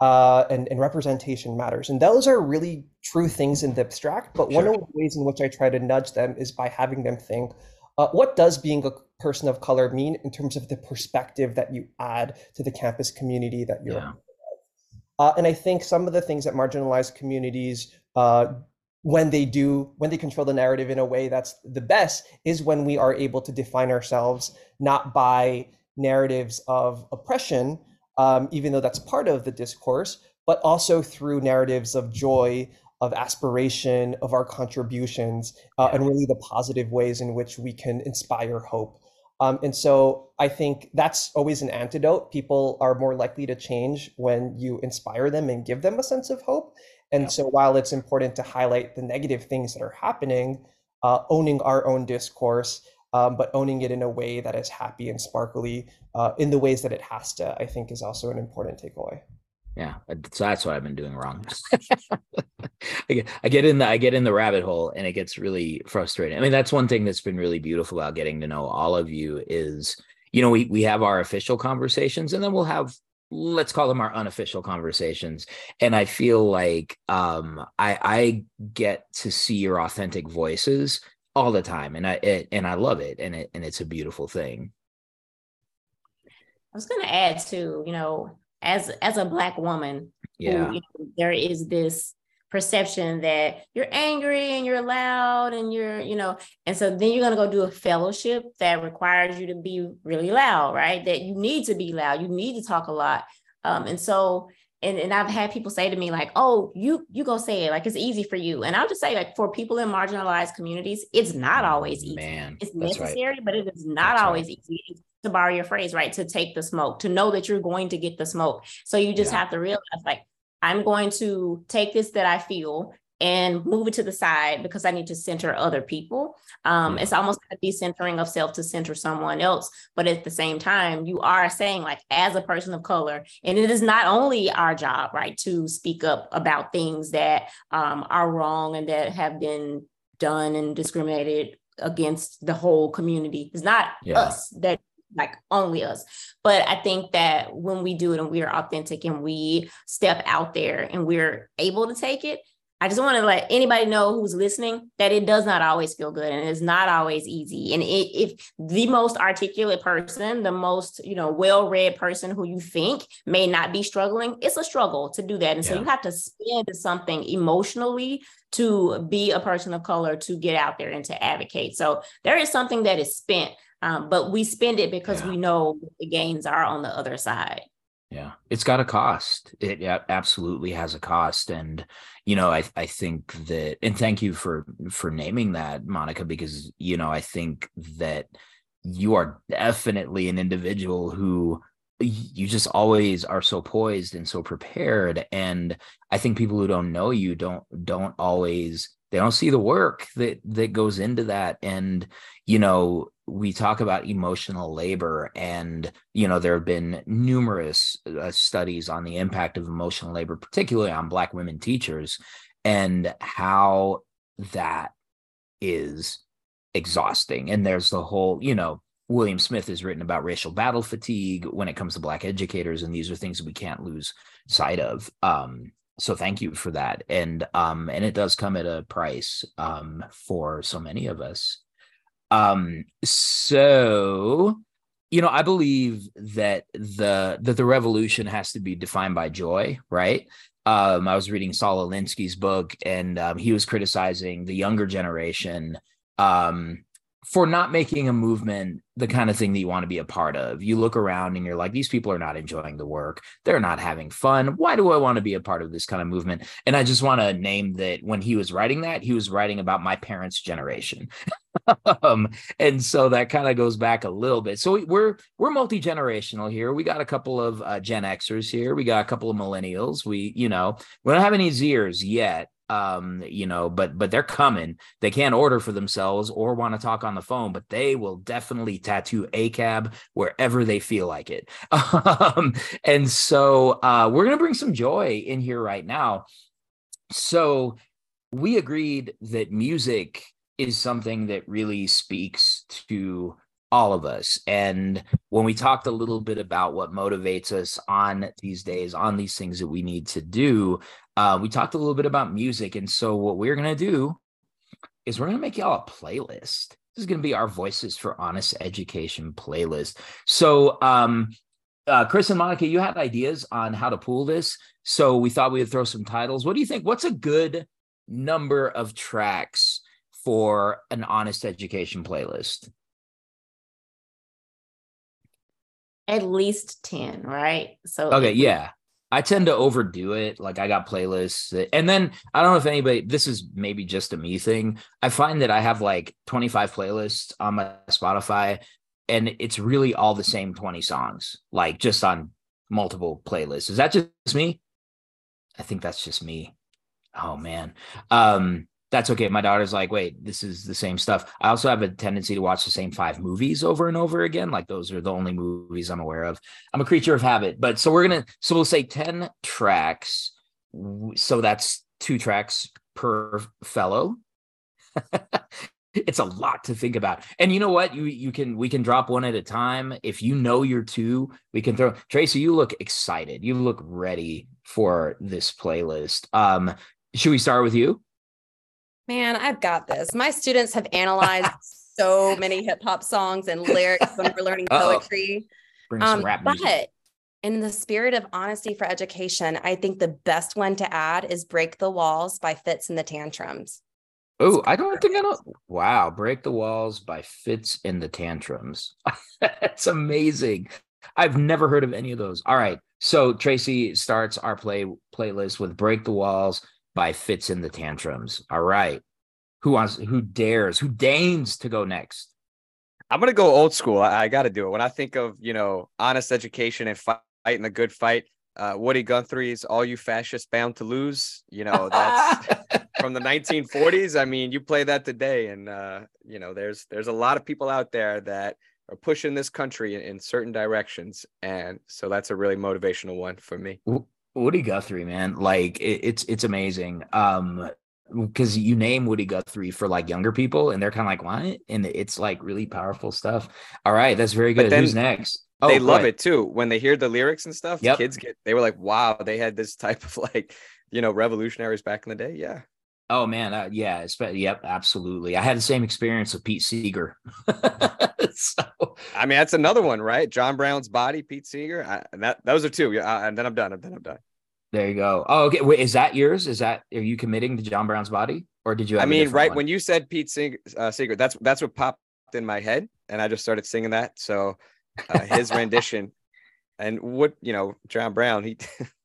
uh, and and representation matters." And those are really true things in the abstract. But sure. one of the ways in which I try to nudge them is by having them think, uh, "What does being a person of color mean in terms of the perspective that you add to the campus community that you're?" Yeah. Uh, and I think some of the things that marginalized communities uh, when they do when they control the narrative in a way that's the best is when we are able to define ourselves not by narratives of oppression um, even though that's part of the discourse but also through narratives of joy of aspiration of our contributions uh, and really the positive ways in which we can inspire hope. Um, and so i think that's always an antidote. People are more likely to change when you inspire them and give them a sense of hope and yeah. so while it's important to highlight the negative things that are happening, uh, owning our own discourse, um, but owning it in a way that is happy and sparkly uh, in the ways that it has to, I think is also an important takeaway. Yeah, so that's what I've been doing wrong. I, get, I get in the I get in the rabbit hole, and it gets really frustrating. I mean, that's one thing that's been really beautiful about getting to know all of you is, you know, we we have our official conversations, and then we'll have let's call them our unofficial conversations. And i feel like um i i get to see your authentic voices all the time and i it, and i love it and it and it's a beautiful thing. I was going to add to you know as as a black woman yeah. who, you know, there is this perception that you're angry and you're loud and you're, you know, and so then you're going to go do a fellowship that requires you to be really loud, right? That you need to be loud, you need to talk a lot. Um, and so, and, and I've had people say to me like, oh, you you go say it, like it's easy for you. And I'll just say like for people in marginalized communities, it's not always easy. Man, it's necessary, right. but it is not that's always right. easy to borrow your phrase, right? To take the smoke, to know that you're going to get the smoke. So you just yeah. have to realize like I'm going to take this that I feel and move it to the side because I need to center other people. Um, mm-hmm. It's almost a decentering of self to center someone else. But at the same time, you are saying, like, as a person of color, and it is not only our job, right, to speak up about things that um, are wrong and that have been done and discriminated against the whole community. It's not yeah. us that like only us. But I think that when we do it and we are authentic and we step out there and we're able to take it, I just want to let anybody know who's listening that it does not always feel good and it's not always easy. And it, if the most articulate person, the most you know well-read person who you think may not be struggling, it's a struggle to do that. And yeah. so you have to spend something emotionally to be a person of color to get out there and to advocate. So there is something that is spent um, but we spend it because yeah. we know the gains are on the other side. Yeah, it's got a cost. It absolutely has a cost, and you know, I I think that, and thank you for for naming that, Monica, because you know, I think that you are definitely an individual who you just always are so poised and so prepared and i think people who don't know you don't don't always they don't see the work that that goes into that and you know we talk about emotional labor and you know there have been numerous uh, studies on the impact of emotional labor particularly on black women teachers and how that is exhausting. And there's the whole you know william smith has written about racial battle fatigue when it comes to black educators and these are things that we can't lose sight of. Um so thank you for that. And um and it does come at a price um for so many of us um, so you know, I believe that the that the revolution has to be defined by joy, right? Um, I was reading Saul Alinsky's book, and um, he was criticizing the younger generation um, for not making a movement the kind of thing that you want to be a part of. You look around and you're like, these people are not enjoying the work. They're not having fun. Why do I want to be a part of this kind of movement? And I just want to name that when he was writing that, he was writing about my parents' generation. um, and so that kind of goes back a little bit. So we're we're multi generational here. We got a couple of uh, Gen Xers here. We got a couple of millennials. We you know we don't have any Zers yet, um you know but but they're coming. They can't order for themselves or want to talk on the phone but they will definitely tattoo a cab wherever they feel like it. Um and so uh we're gonna bring some joy in here right now. So we agreed that music is something that really speaks to all of us. And when we talked a little bit about what motivates us on these days, on these things that we need to do, uh, we talked a little bit about music. And so, what we're going to do is we're going to make y'all a playlist. This is going to be our Voices for Honest Education playlist. So, um, uh, Chris and Monica, you had ideas on how to pool this. So, we thought we would throw some titles. What do you think? What's a good number of tracks for an honest education playlist? at least 10, right? So okay, yeah. I tend to overdo it. Like I got playlists. And then I don't know if anybody this is maybe just a me thing. I find that I have like 25 playlists on my Spotify and it's really all the same 20 songs, like just on multiple playlists. Is that just me? I think that's just me. Oh man. Um that's okay. My daughter's like, wait, this is the same stuff. I also have a tendency to watch the same five movies over and over again. Like those are the only movies I'm aware of. I'm a creature of habit. But so we're gonna so we'll say 10 tracks. So that's two tracks per fellow. it's a lot to think about. And you know what? You you can we can drop one at a time. If you know your two, we can throw Tracey, you look excited. You look ready for this playlist. Um, should we start with you? Man, I've got this. My students have analyzed so many hip hop songs and lyrics when we're learning poetry. Um, but in the spirit of honesty for education, I think the best one to add is Break the Walls by Fitz and the Tantrums. Oh, I don't think I know. Wow. Break the Walls by Fitz and the Tantrums. That's amazing. I've never heard of any of those. All right. So Tracey starts our play playlist with Break the Walls by Fitz and the Tantrums. All right. Who wants who dares, who deigns to go next? I'm gonna go old school. I, I gotta do it. When I think of, you know, honest education and fighting the good fight, uh, Woody Guthrie's All You Fascists Bound to Lose, you know, that's from the 1940s. I mean, you play that today, and uh, you know, there's there's a lot of people out there that are pushing this country in, in certain directions. And so that's a really motivational one for me. Woody Guthrie, man, like it, it's it's amazing. Um, because you name Woody Guthrie for like younger people, and they're kind of like, "What?" And it's like really powerful stuff. All right, that's very good. Who's next? Oh, they love it too when they hear the lyrics and stuff. Yep. kids get they were like, "Wow, they had this type of like, you know, revolutionaries back in the day." Yeah. Oh man, uh, yeah, yep, absolutely. I had the same experience with Pete Seeger. so, I mean, that's another one, right? John Brown's body, Pete Seeger. I, that those are two. Yeah, and then I'm done. And then I'm done. There you go. Oh, okay. Wait, is that yours? Is that are you committing to John Brown's body, or did you? I mean, right one? when you said Pete Seeger, uh, Seeger, that's that's what popped in my head, and I just started singing that. So uh, his rendition, and what you know, John Brown, he,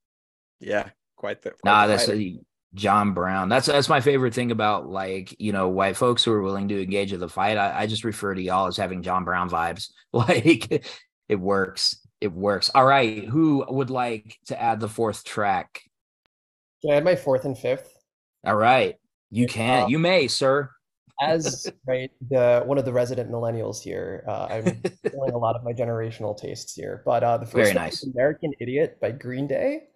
yeah, quite the. Quite nah, that's a, John Brown. That's that's my favorite thing about like you know white folks who are willing to engage in the fight. I, I just refer to y'all as having John Brown vibes. Like it works it works. All right, who would like to add the fourth track? Can I add my fourth and fifth? All right, you can. Um, you may, sir. as right, the one of the resident millennials here, uh, I'm feeling a lot of my generational tastes here. But uh, the first Very nice. American Idiot by Green Day.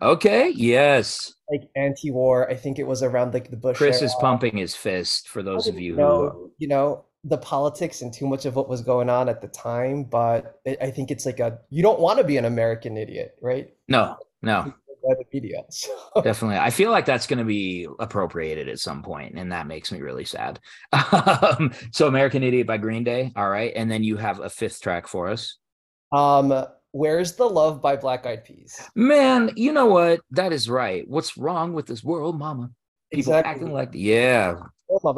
Okay. Yes. Like anti-war. I think it was around like the Bush. Chris era. is pumping his fist for those of you know, who you know the politics and too much of what was going on at the time, but I think it's like a you don't want to be an American idiot, right? No, no. by the media. So. Definitely. I feel like that's going to be appropriated at some point, and that makes me really sad. Um, so, American Idiot by Green Day. All right. And then you have a fifth track for us. Um, Where's the Love by Black Eyed Peas? Man, you know what? That is right. What's wrong with this world, mama? People exactly. acting like, yeah.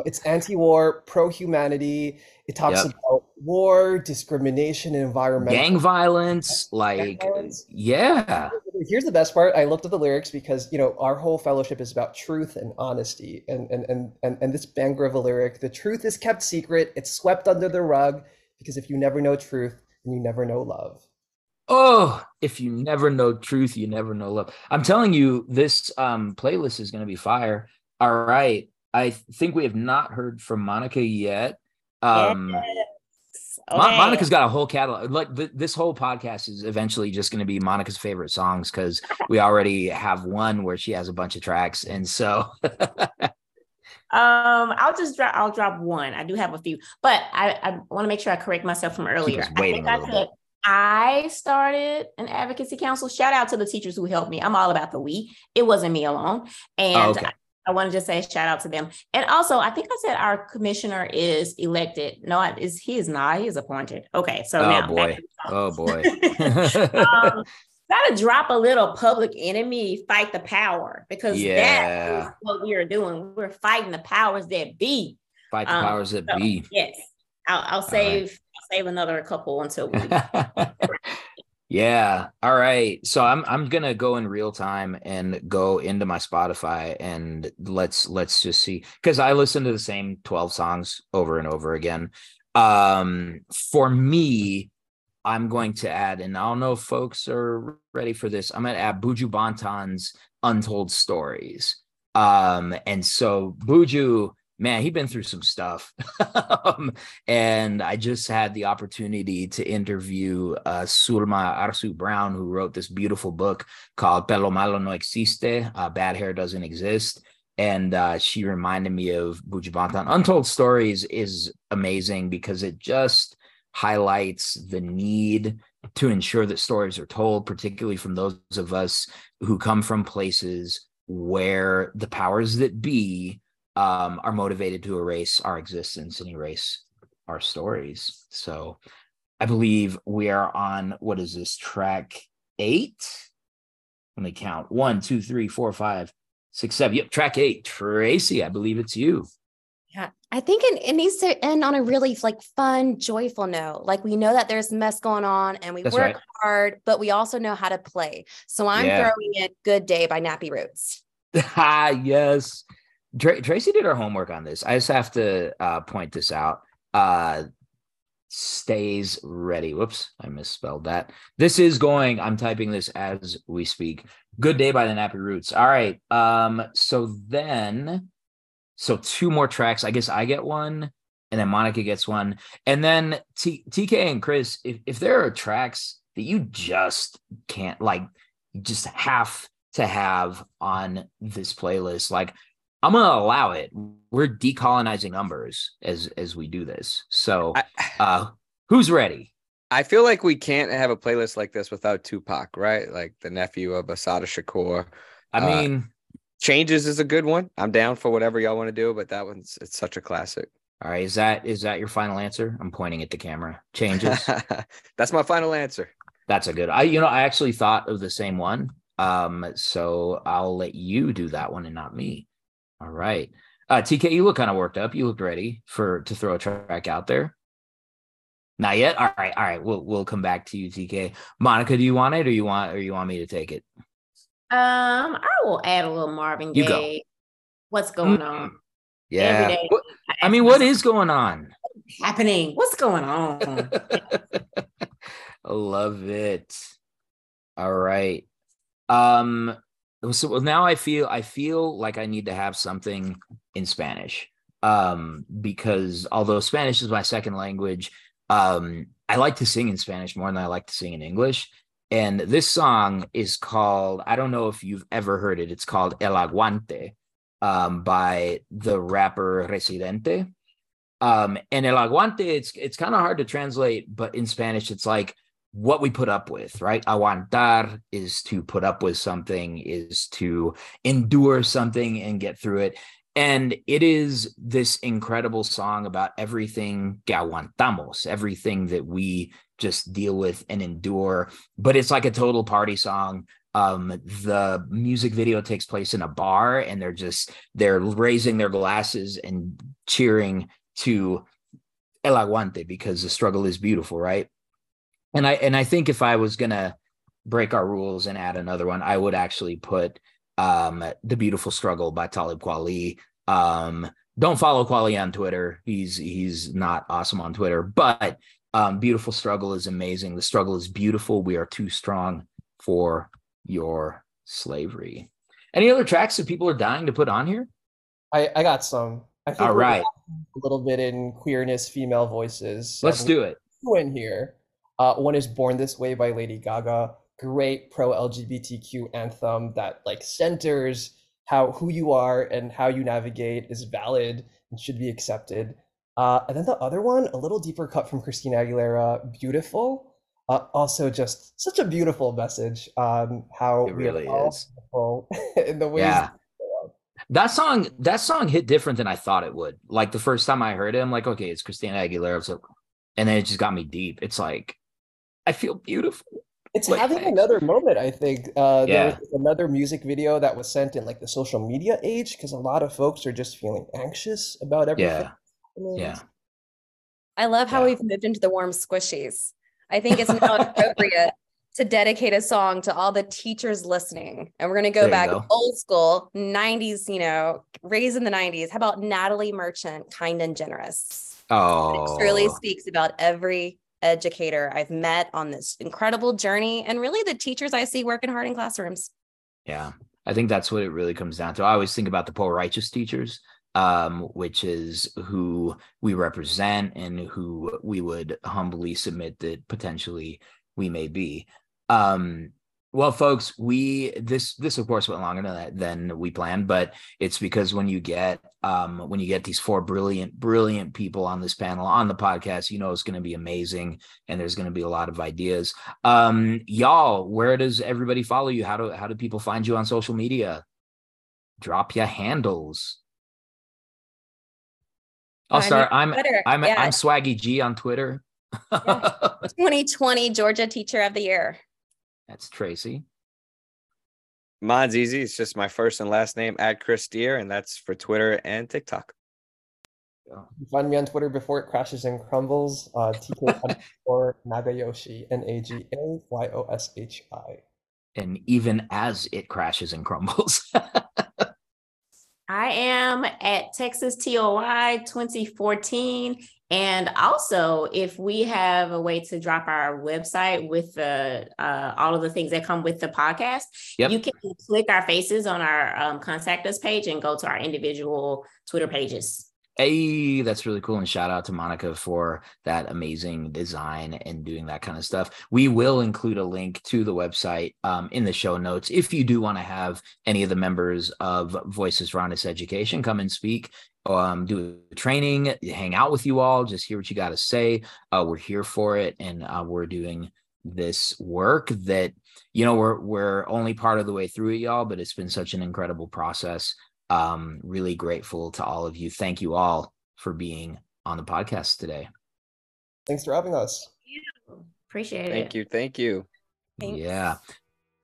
It's anti war, pro humanity. It talks yep. about war, discrimination, and environmental gang violence. Like, gang violence. yeah. Here's the best part. I looked at the lyrics because you know our whole fellowship is about truth and honesty, and and and and, and this banger of a lyric: "The truth is kept secret. It's swept under the rug because if you never know truth, then you never know love." Oh, if you never know truth, you never know love. I'm telling you, this um, playlist is going to be fire. All right. I think we have not heard from Monica yet. Um, yes. okay. Monica's got a whole catalog. Like th- this whole podcast is eventually just going to be Monica's favorite songs because we already have one where she has a bunch of tracks, and so. um, I'll just drop. I'll drop one. I do have a few, but I, I want to make sure I correct myself from earlier. I think I said I started an advocacy council. Shout out to the teachers who helped me. I'm all about the we. It wasn't me alone. And oh, okay. I, I want to just say shout out to them. And also, I think I said our commissioner is elected. No, is he is not. He is appointed. Okay, so oh now boy, oh boy. um, gotta drop a little public enemy, fight the power because yeah. that's what we are doing. We're fighting the powers that be. Fight the um, powers that so, be. Yes, I'll, I'll save save another couple until we. yeah. All right. So I'm I'm gonna go in real time and go into my Spotify and let's let's just see because I listen to the same 12 songs over and over again. Um, for me, I'm going to add, and I don't know if folks are ready for this. I'm gonna add Buju Banton's Untold Stories. Um, and so Buju man, he'd been through some stuff. um, and I just had the opportunity to interview uh, Zulma Arzu Brown, who wrote this beautiful book called Pelo Malo No Existe, uh, Bad Hair Doesn't Exist. And uh, she reminded me of Buju Banton. Untold Stories is amazing because it just highlights the need to ensure that stories are told, particularly from those of us who come from places where the powers that be um, are motivated to erase our existence and erase our stories. So I believe we are on what is this track eight? Let me count one, two, three, four, five, six, seven. Yep, track eight. Tracey, I believe it's you. Yeah, I think it, it needs to end on a really like fun, joyful note. Like we know that there's mess going on and we That's work right. hard, but we also know how to play. So I'm yeah. throwing in Good Day by Nappy Roots. ah, yes. Tr- Tracey did her homework on this. I just have to uh, point this out. Uh, stays ready. Whoops, I misspelled that. This is going. I'm typing this as we speak. Good day by the Nappy Roots. All right. Um. So then, so two more tracks. I guess I get one, and then Monica gets one, and then T- TK and Chris. If if there are tracks that you just can't like, just have to have on this playlist, like I'm gonna allow it. We're decolonizing numbers as as we do this. So, uh, who's ready? I feel like we can't have a playlist like this without Tupac, right? Like the nephew of Assata Shakur. I uh, mean, Changes is a good one. I'm down for whatever y'all want to do, but that one's it's such a classic. All right, is that is that your final answer? I'm pointing at the camera. Changes. That's my final answer. That's a good. I you know I actually thought of the same one. Um, so I'll let you do that one and not me. All right. Uh, TK, you look kind of worked up. You look ready for to throw a track out there. Not yet. All right. All right. We'll we'll come back to you, TK. Monica, do you want it, or you want, or you want me to take it? Um, I will add a little Marvin Gaye. You go. What's going mm-hmm. on? Yeah. I mean, what is going on? Happening. What's going on? Love it. All right. Um, so well, now I feel I feel like I need to have something in Spanish. Um, because although Spanish is my second language, um, I like to sing in Spanish more than I like to sing in English. And this song is called, I don't know if you've ever heard it, it's called El Aguante um, by the rapper Residente. Um, and El Aguante, it's it's kind of hard to translate, but in Spanish, it's like what we put up with, right? Aguantar is to put up with something, is to endure something and get through it. And it is this incredible song about everything que aguantamos, everything that we just deal with and endure. But it's like a total party song. Um, the music video takes place in a bar and they're just they're raising their glasses and cheering to El Aguante because the struggle is beautiful, right? And I and I think if I was gonna break our rules and add another one, I would actually put um The Beautiful Struggle by Talib Kweli. Um don't follow Kweli on Twitter. He's he's not awesome on Twitter, but um Beautiful Struggle is amazing. The struggle is beautiful. We are too strong for your slavery. Any other tracks that people are dying to put on here? I, I got some. I think All right. A little bit in queerness, female voices. Let's do it. In here. Uh, one is Born This Way by Lady Gaga. Great pro LGBTQ anthem that like centers how who you are and how you navigate is valid and should be accepted. Uh, and then the other one, a little deeper cut from Christina Aguilera, Beautiful. Uh, also, just such a beautiful message on how it really is in the ways. Yeah. That song, that song hit different than I thought it would. Like the first time I heard it, I'm like, okay, it's Christina Aguilera. So, and then it just got me deep. It's like I feel beautiful. It's like, having thanks. another moment, I think. Uh, yeah. There was another music video that was sent in like the social media age because a lot of folks are just feeling anxious about everything. Yeah. Yeah. I love how yeah. we've moved into the warm squishies. I think it's now appropriate to dedicate a song to all the teachers listening. And we're going to go back go. old school, 90s, you know, raised in the 90s. How about Natalie Merchant, Kind and Generous? Oh. It truly speaks about every educator I've met on this incredible journey and really the teachers I see working hard in classrooms. Yeah, I think that's what it really comes down to. I always think about the poor righteous teachers, um, which is who we represent and who we would humbly submit that potentially we may be. Um, well, folks, we this this of course went longer than than we planned, but it's because when you get um when you get these four brilliant brilliant people on this panel on the podcast, you know it's going to be amazing, and there's going to be a lot of ideas. Um, y'all, where does everybody follow you? How do how do people find you on social media? Drop your handles. I'll start. I'm Twitter. I'm yeah. I'm Swaggy G on Twitter. yeah. 2020 Georgia Teacher of the Year. That's Tracey. Mine's easy. It's just my first and last name at Chris Dier, and that's for Twitter and TikTok. You find me on Twitter before it crashes and crumbles. Uh, TK or Nagayoshi, N A G A Y O S H I. And even as it crashes and crumbles. I am at Texas TOI 2014. And also, if we have a way to drop our website with the uh, all of the things that come with the podcast, yep. you can click our faces on our um, contact us page and go to our individual Twitter pages. Hey, that's really cool. And shout out to Monica for that amazing design and doing that kind of stuff. We will include a link to the website um, in the show notes. If you do want to have any of the members of Voices for Honest Education come and speak, um, do a training, hang out with you all, just hear what you got to say. Uh, we're here for it. And uh, we're doing this work that, you know, we're, we're only part of the way through it, y'all, but it's been such an incredible process um, really grateful to all of you. Thank you all for being on the podcast today. Thanks for having us. Appreciate thank it. Thank you. Thank you. Thanks. Yeah.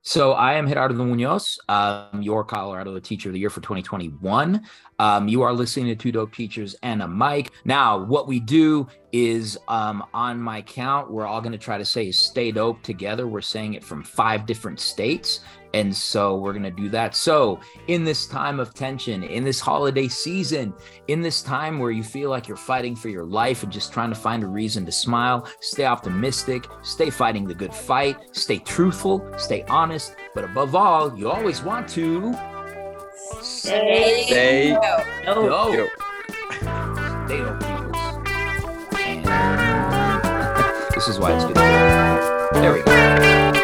So I am Gerardo Munoz, um, your Colorado Teacher of the Year for 2021. Um, you are listening to Two Dope Teachers and a Mic. Now, what we do is um, on my count, we're all going to try to say stay dope together. We're saying it from five different states. And so we're going to do that. So, in this time of tension, in this holiday season, in this time where you feel like you're fighting for your life and just trying to find a reason to smile, stay optimistic, stay fighting the good fight, stay truthful, stay honest, but above all, you always want to stay, stay dope. dope. Stay dope, And this is why it's good. There we go.